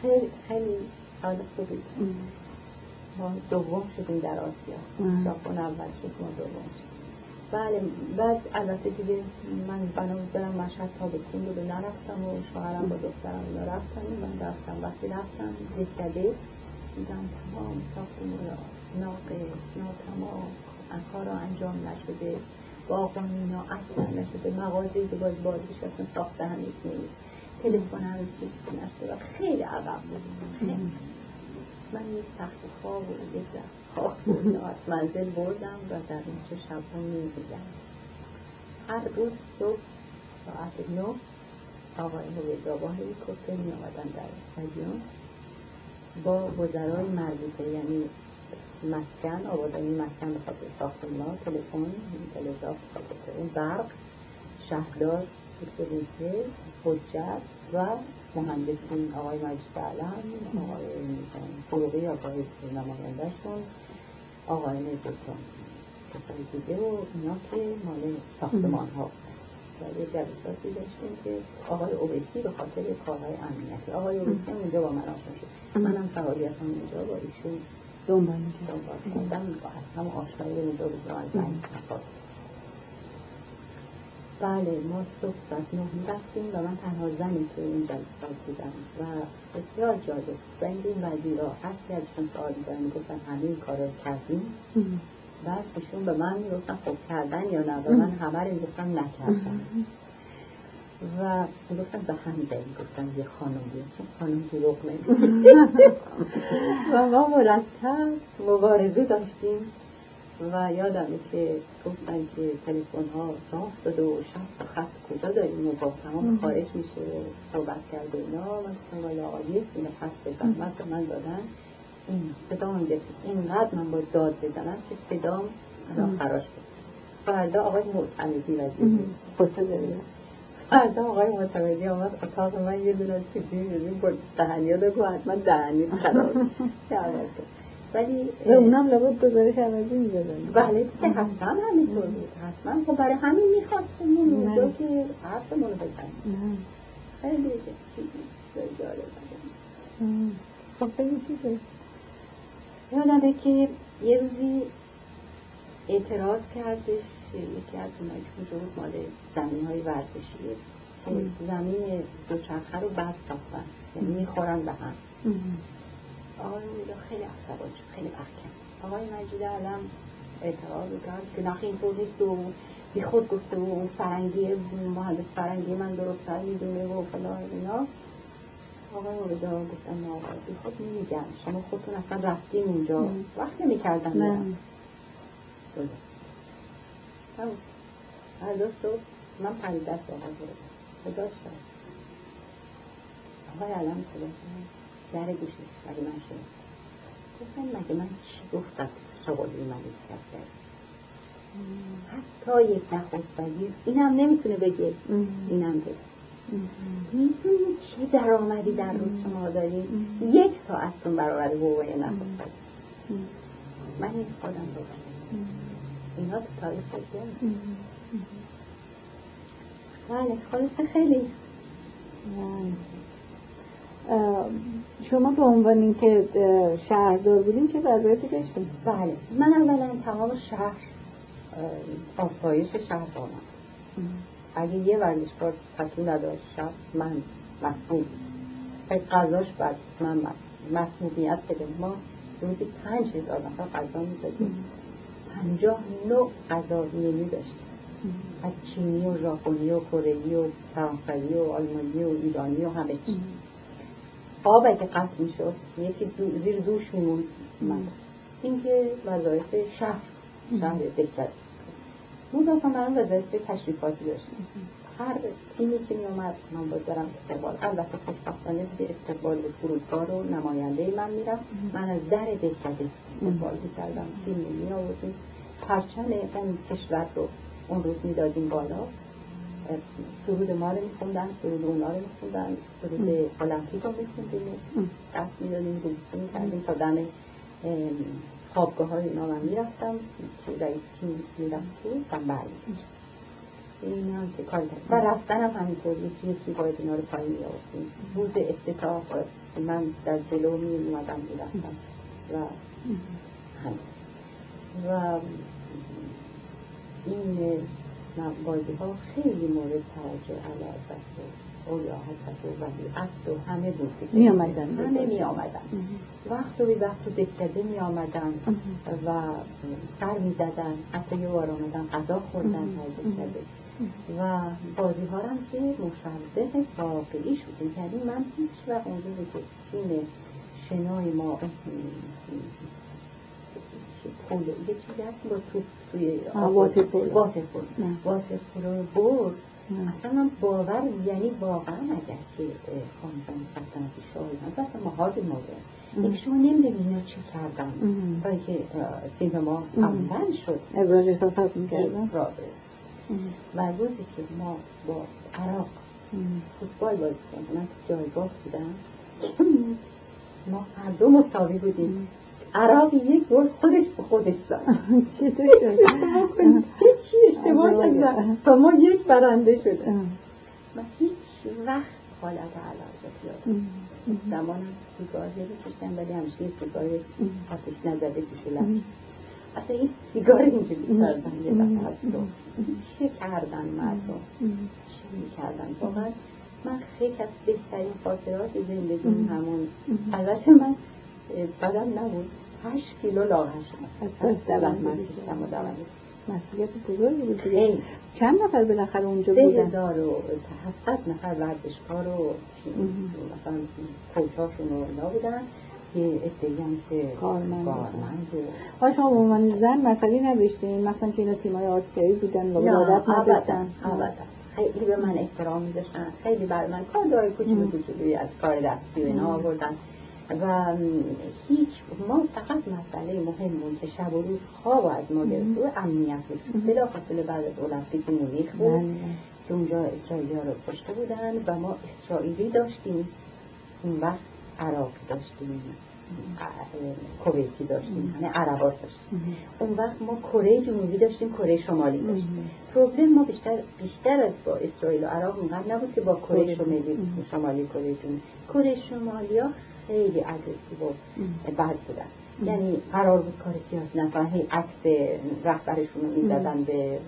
خیلی خیلی حال خوبی. ما دوم شدیم در آسیا. ژاپن اول شد ما دوم شد. بله بعد البته دیگه من بنا برم مشهد تابستون بود و نرفتم و شوهرم با دخترم اینا رفتم من رفتم. وقتی رفتم دکده دیدم تمام ساختمون را ناقص ناتمام کار انجام نشده باغان اینا اصلا نشده مغازه که باز باز بشه اصلا ساخته هنوز نیست. تلفن هنوز کشیده نشده و خیلی عقب بود. من یک تخت خواب و از منزل بردم و در اینجا شب می‌دیدم هر روز صبح ساعت نو آقای هویدا با هلیکوپتر می آمدن در استادیوم. با وزرای مربوطه یعنی مسکن آبادانی مسکن به خاطر ساختمان تلفن تلگراف اون برق شهردار سکرتریسه حجت و مهندسین آقای مجید علم آقای فروغی آقای نمایندهشون آقای نجستان کسای دیگه و اینا که مال ساختمان ها و یه جلساتی داشتیم که آقای اوبیسی به خاطر کارهای امنیتی. آقای اوبیسی هم اونجا با من آشنا شد. منم فعالیت هم اونجا با ایشون دنبال کردم. و هم آشنایی اونجا بود و من بله ما صبح ساعت نه رفتیم و من تنها زنی که این جلسات بودم و بسیار جالب و این وزیرا هر چی ازشون سوال میدن گفتن همه این کار رو کردیم بعد ایشون به من می‌گفتن خب کردن یا نه؟ و من همه رو گفتم نکردم. و گفتن به همین دلیل گفتن یه خانم بیاد چون خانم دروغ و ما مرتب مبارزه داشتیم. و یادمه که گفتن که تلفن ها راه داده و شخص خط کجا داریم و با تمام خارج میشه و صحبت کرده اینا. من گفتم والا عالیه اینو پس بزن به من دادن. این صدام گرفت اینقدر من با داد بزنم که صدام الان خراش بود فردا آقای معتمدی وزیر داریم فردا آقای معتمدی آمد اتاق من یه دونه چیزی با دهنیا بگو حتما دهنی خراب ولی و اونم لابد گزارش عوضی می‌دادن. بله که حتما همینطور بود. حتما خب برای همین می‌خواستم اونجا که حرفمون رو بزنیم. خیلی چیزی جالب خب بگی چی شد؟ یادمه که یه روزی اعتراض کردش یکی از اونایی که اونجا بود مال زمین های ورزشی زمین دوچرخه رو بد ساختن. یعنی می‌خورن به هم. آقای میلا خیلی عصبانی شد خیلی محکم آقای مجید علم اعتراض کرد که نخی اینطور نیست و بی خود گفته و اون فرنگی مهندس فرنگی من درست می‌دونه و فلان اینا. آقای موردا گفتن نه آقای بی خود نمیگم. شما خودتون اصلا رفتیم اونجا وقت نمی‌کردن نه. هر دو صبح من پنج دست آقای بودم داشتم آقای علم خدا در گوشش ولی من شد. گفتم مگه من چی گفتم؟ شغلی من کرد. حتی یک نخست وزیر اینم نمی‌تونه بگه. اینم بگه. می‌دونی چه درآمدی در روز شما داریم یک ساعتتون برابر حقوق نخست وزیر من این خودم بگم. اینا تو تاریخ بله خلاصه خیلی. شما به عنوان اینکه شهردار بودین چه وظایفی داشتین؟ بله من اولا تمام شهر آسایش شهر اگه یه ورزشکار پتو نداشت شب من مسئول غذاش بعد من مسئولیت بده ما روزی پنج هزار نفر غذا می‌دادیم. پنجاه نوع غذا میلی داشتیم. از چینی و ژاپنی و کره و فرانسوی و آلمانی و ایرانی و همه چی. آب اگه قطع می‌شد. یکی زیر دوش میموند. من اینکه وظایف شهر شهر دکتر مضافا من وظایف تشریفاتی داشتیم هر تیمی که می اومد من باید برم استقبال. البته خوشبختانه به استقبال فرودگاه و نماینده من میرم من از در دهکده استقبال می‌کردم. تیم می آوردیم پرچم اون کشور رو اون روز می‌دادیم بالا. سرود ما رو میخوندن سرود اونا رو میخوندن سرود المپیک رو میخوندیم. دست می‌دادیم روزی می‌کردیم تا دم خوابگاه های اینا من می‌رفتم. که رئیس تیم می‌رفت تو برمیگشت این هم که کار و رفتن هم همینطور. یکی یکی باید اینا رو پایین میآوردیم. روز افتتاح من در جلو می اومدم می‌رفتم. و همین. و این بازی ها خیلی مورد توجه علاقه است. اویا حضرت و ولی اصل و همه بود می آمدن همه می آمدن وقت و وقت و دکده می آمدن و سر می زدن حتی یه بار آمدن غذا خوردن دکده و بازی ها هم که مشبه واقعی شده یعنی من هیچ وقت اونجوری که تیم شنای ما پول. چیزی هست با تو توی واترپول واترپول رو برد. اصلا من باور یعنی واقعا اگر که خانزان سلطنتی شاهی هم اصلا مهاج موقع یک شما نمی‌دونی اینا چه کردن. تا که ما اول شد. ابراز احساسات می‌کردن. و روزی که ما با عراق فوتبال بازی کردیم من جایگاه بودم. ما هر دو مساوی بودیم. عراق یک گل خودش به خودش زد. چطور شد؟ چی اشتباه کردن تا ما یک برنده شد من هیچ وقت حالت علاقه پیاده زمانم سیگار بکشتم ولی همیشه سیگار آتش نزده کشولم اصلا این سیگار اینجوری کردن یه دفعه چه کردن مردم؟ چه می‌کردن؟ واقعا من خیلی از بهترین خاطرات زندگی همون. البته من بدم نبود. هشت کیلو لاغر. شدم از من کشتم و مسئولیت بزرگی بود دیگه. چند نفر بالاخره اونجا بودن؟ سه هزار و هفتاد نفر ورزشکار و مثلا کوچاشون و اینا بودن. یه ادهی هم که کارمند. ها شما به عنوان زن مسئله نداشتین مثلا که اینا تیمای آسیایی بودن و ولادت نداشتن. خیلی به من احترام میداشتن خیلی بر من کار داره کوچولو کوچولوی از کار دستی و اینا آوردن. و هیچ ما فقط مسئله مهم که شب و روز خواب از ما گرفت. و امنیت بود. بلا فاصله بعد از المپیک مونیخ بود. بله. که اونجا اسرائیلی ها رو کشته بودن و ما اسرائیلی داشتیم. اون وقت عراق داشتیم. کویتی داشتیم. یعنی عربات داشتیم. اون وقت ما کره جنوبی داشتیم کره شمالی داشتیم. پروبلم ما بیشتر بیشتر از با اسرائیل و عراق اونقدر نبود که با کره شمالی شمالی کره جنوبی. کره شمالی ها خیلی اگریسیو و بد بودن. یعنی قرار بود کار سیاسی نکنن هی عکس رهبرشون رو می‌زدن به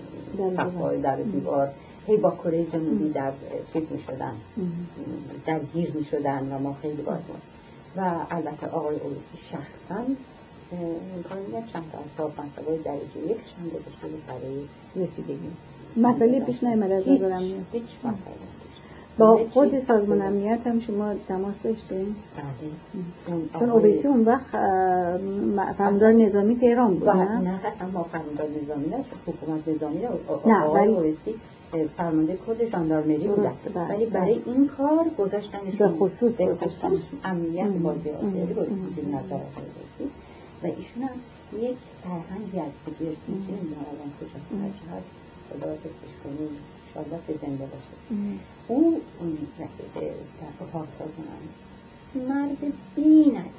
صفحه در دیوار هی با کره جنوبی در چیز می شدن درگیر می شدن و ما خیلی باز و البته آقای اولیسی شخصا امکان چند تا از صاحب منصبای درجه هم گذاشته بود برای رسیدگی. مسئله پیش نیامد از نظرم هیچ با خود سازمان امنیت هم شما تماس داشتین؟ بله. چون اوبیسی اون وقت فرماندار نظامی تهران بود نه؟ نه ما فرماندار نظامی نه حکومت نظامی نه آقای اوبیسی فرمانده کل ژاندارمری بودن بله. ولی برای این کار گذاشتنش به خصوص گذاشتن امنیت بازی آسیایی گذاشتن نظر و ایشون هم یک سرهنگی از بگیر نمی‌دونم الان کجا هست خدا حفظش کنیم انشاءالله که زنده باشه. او در اتاق سازمان مرد بین است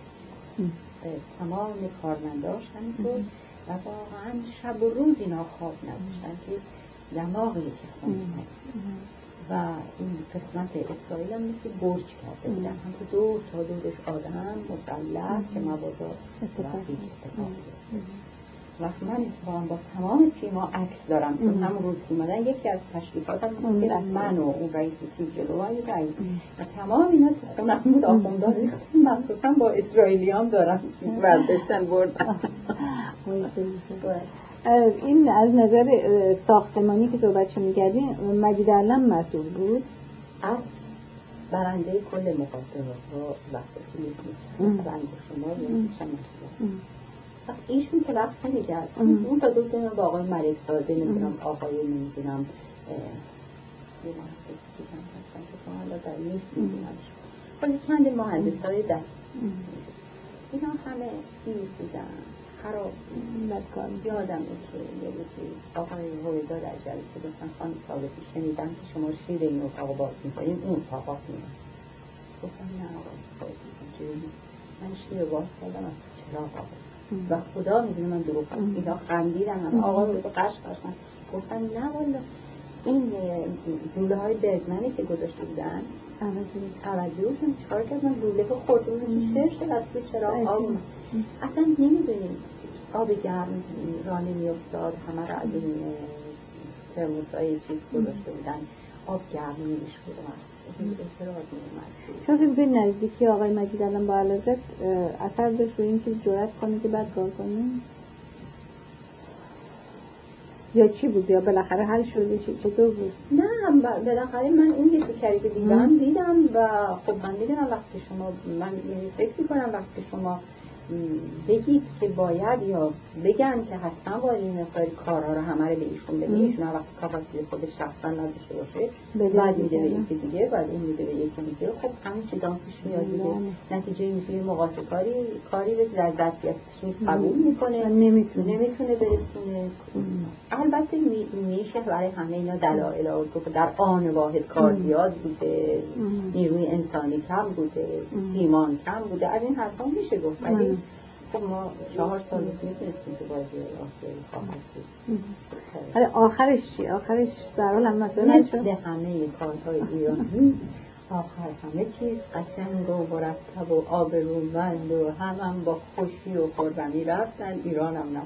تمام کارمنداش همینطور و واقعا شب و روز اینا خواب نداشتن که دماغی که خوندن و این قسمت اسرائیل هم مثل برج کرده بودن. هم دور تا دورش آدم مسلح که مبادا اتفاقی اتفاق وقت من اتفاقا با تمام تیما عکس دارم. چون همون روز که مادن یکی از تشریفاتم بود که من و اون رئیس تیم جلو رئیس. و تمام اینا تو خونم بود. آخوندار ریختم مخصوصا با اسرائیلیان دارم. برداشتن بردم این از نظر ساختمانی که صحبتشو می‌کردیم مجید علم مسئول بود؟ از برنده کل مقدمات ها وقتی که شما ایشون که وقت نمیگرد اون تا دوست با آقای ملک ساده نمی‌دونم آقای نمی‌دونم ولی چند مهندس های دست اینا همه این بودن. خراب یادم که یه روزی آقای هویدا در جلسه گفتن خانم ثابتی شنیدم که شما شیر این اتاق باز می‌کنیم اون اتاقات میاد گفتم نه آقای من شیر باز کردم از چراغ و خدا می‌دونه من دروغ اینا خندیدن. هم آقا رو قش قش گفتن نه والا این دوله های برگمنی که گذاشته بودن توجهشون چکار کردن؟ دوله ها خوردون شش شد از تو چرا آب؟ اصلا نمی‌دونیم. آب گرم رانه میافتاد همه را از این ترموس های چیز گذاشته بودن. آب گرم نمی‌شود چون که به نزدیکی آقای مجید الان با علازت اثر داشت روی اینکه جرأت کنی که بعد کار کنی یا چی بود؟ یا بالاخره حل شده؟ چی چطور بود؟ نه بالاخره من اون یه فکری که دیدم دیدم و خب من دیدم وقتی شما من فکر کنم وقتی شما بگید که باید یا بگن که حتما باید این مقدار کارها رو همه رو به ایشون بده ایشون وقتی کپاسیتی خودش شخصا نداشته باشه بعد میده به یکی دیگه بعد این میده به یکی دیگه. خب همین چیزا پیش میاد دیگه. بله. نتیجه میشه مقاطع کاری کاری به در دستیش قبول می‌کنه. نمی‌تونه. نمی‌تونه برسونه. البته میشه برای همه اینا دلایل آورد در آن واحد کار زیاد بوده. نیروی انسانی کم بوده. ایمان کم بوده. از این حرفا میشه گفت. ولی خب ما چهار سال می‌تونستیم که بازی آسیایی خواهد بود آخرش چی؟ آخرش در حال هم مثلا مثل همه کارهای ایرانی. آخر همه چیز قشنگ و مرتب و آبرومند و هم, هم با خوشی و خورمی رفتن. ایران هم نه.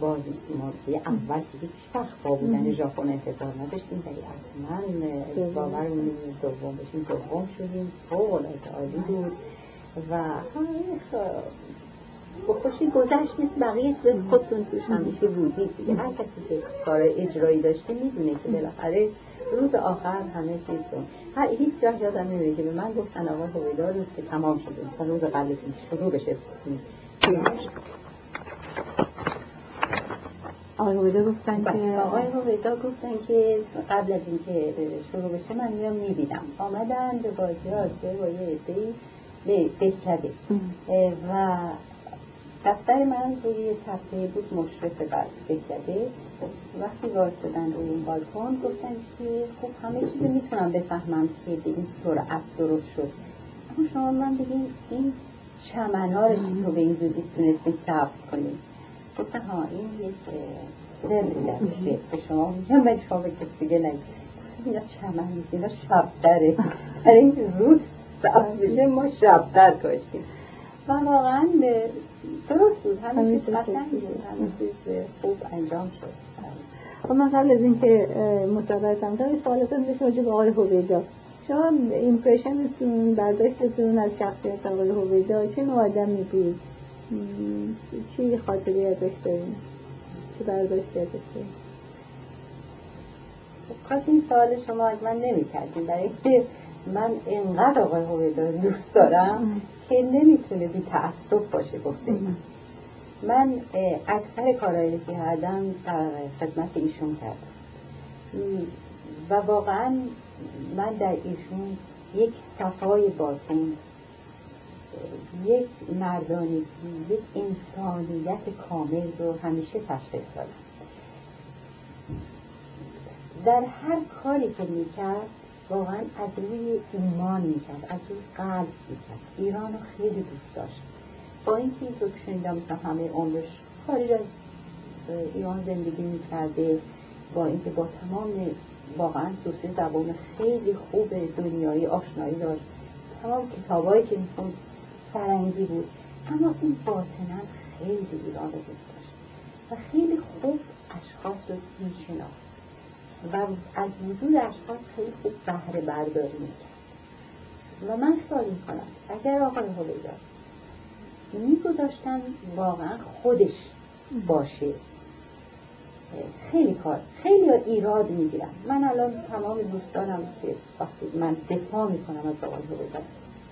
بازی ما اول که هیچ وقت با بودن ژاپن انتظار نداشتیم. ولی من باورمون دوم بشیم دوم شدیم. فوق العاده عالی بود. و با خوشی گذشت مثل بقیه چیز خودتون توش همیشه بودید دیگه. هر کسی که کار اجرایی داشته می‌دونه که بالاخره روز آخر همه چیز رو. هر هیچ وقت یادم نمیده که به من گفتن آقا هویدا روز که تمام شده. مثلا روز قبل شروع بشه. آقای هویدا گفتن که بله، آقای هویدا گفتن که قبل از اینکه شروع بشه من میام می‌بینم. آمدن به بازی با یه عده دهکده و دفتر من روی تپه بود مشرف بر بکده وقتی واسدن روی این بالکن گفتن که خب همه چیز می‌تونم بفهمم که به این سرعت درست شد. اما شما من بگیم این چمنا رو رو به این زودی تونستیم سبز کنیم؟ گفتن ها این یک سری درشه به شما میگم به شما به کسی دیگه نگید. اینا چمن نیست اینا شبتره در این زود سبز ما شبتر کاشتیم. و واقعا درست بود همه چیز قشنگ بود همه چیز خوب انجام شد خب من قبل از اینکه مصاحبتم کنم سوالاتم داشتم راجع به آقای هویدا. شما ایمپرشنتون برداشتتون از شخصیت آقای هویدا چه نوع آدمی بود چی خاطری ازش داریم چه برداشتی ازش داریم خب، کاش این سوال شما از من نمی کردیم برای من انقدر آقای هویدا دوست دارم که نمی‌تونه بی تعصب باشه گفته من اکثر کارهایی که کردم در خدمت ایشون کردم. و واقعا من در ایشون یک صفای باطن یک مردانگی یک انسانیت کامل رو همیشه تشخیص دادم. در هر کاری که می‌کرد واقعا از روی ایمان می‌کرد از روی قلب می‌کرد ایران رو خیلی دوست داشت. با اینکه تو شنیدم مثلا همه عمرش خارج از ایران زندگی می‌کرده با اینکه با تمام واقعا دو سه زبان خیلی خوب دنیایی آشنایی داشت. تمام کتابایی که می‌خوند فرنگی بود. اما این باطنا خیلی ایران رو دوست داشت. و خیلی خوب اشخاص رو میشناخت. و از وجود اشخاص خیلی خوب بهره برداری می‌کرد. و من خیال می‌کنم اگر آقای هویدا میگذاشتن واقعا خودش باشه خیلی کار خیلی ایراد می‌گیرم من الان تمام دوستانم که وقتی من دفاع می‌کنم از آقای هویدا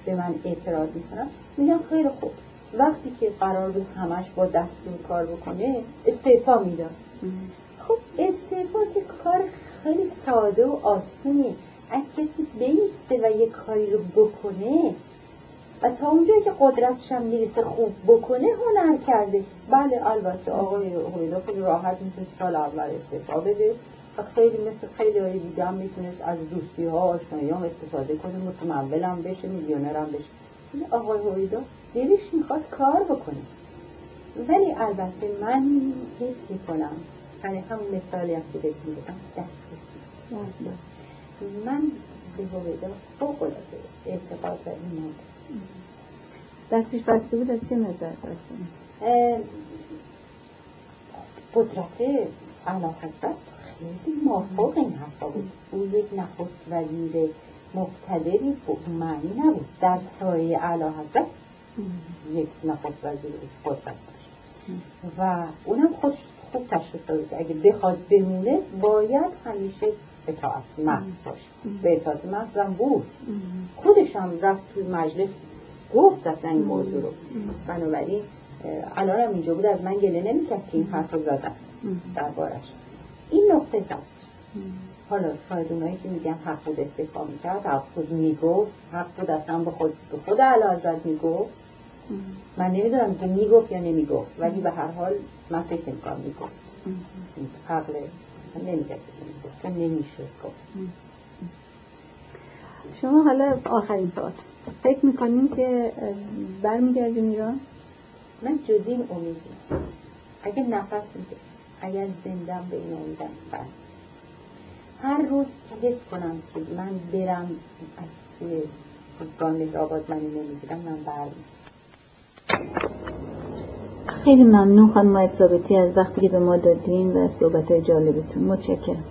به من اعتراض می‌کنم میگم خیلی خوب. وقتی که قرار بود همش با دستور کار بکنه استعفا می‌داد خب استعفا که کار خیلی ساده و آسونی از کسی بیسته و یه کاری رو بکنه و تا اونجایی که قدرتش هم می‌رسه خوب بکنه هنر کرده. بله البته آقای هویدا خیلی راحت می‌تونه سال اول استعفا بده و خیلی مثل خیلی های دیگه هم می‌تونست از دوستی ها آشنایی هم استفاده کنه متمول هم بشه میلیونر هم بشه آقای هویدا دلش می‌خواد کار بکنه. ولی البته من حس می‌کنم یعنی همون مثالی هم که بهتون بودم دست من به هویدا فوق العاده اعتقاد و ایمان دستش بسته بود از چه نظر قدرت علا خیلی موافق این حرفا بود. او یک نخست وزیر مقتدری معنی نبود. در سایه علا حضرت یک نخست وزیر قدرت باشه و اونم خودش خوب داده که اگه بخواد بمونه باید همیشه اطاعت محض باشه. به اطاعت محض هم بود. خودش هم رفت توی مجلس گفت اصلا این موضوع رو. بنابراین الان هم اینجا بود از من گله نمی‌کرد که این حرف رو زدن دربارش. این نقطه زد حالا شاید که میگن حق بود استفا می‌کرد حق بود می‌گفت حق بود اصلا به خود به خود علازت می‌گفت. من نمی‌دونم که می‌گفت یا نمی‌گفت ولی به هر حال من فکر می‌کنم می‌گفت حق نمی‌گفت چون نمیشه گفت شما حالا آخرین سوال فکر می‌کنیم که برمیگردیم ایران من جز این امیدی اگه نفس می‌کشم اگر زندم به این امیدم بس هر روز حس کنم که من برم از توی گان آباد منی نمی‌گیرم من برم خیلی ممنون خانم ثابتی از وقتی که به ما دادین و صحبت های جالبتون. متشکرم.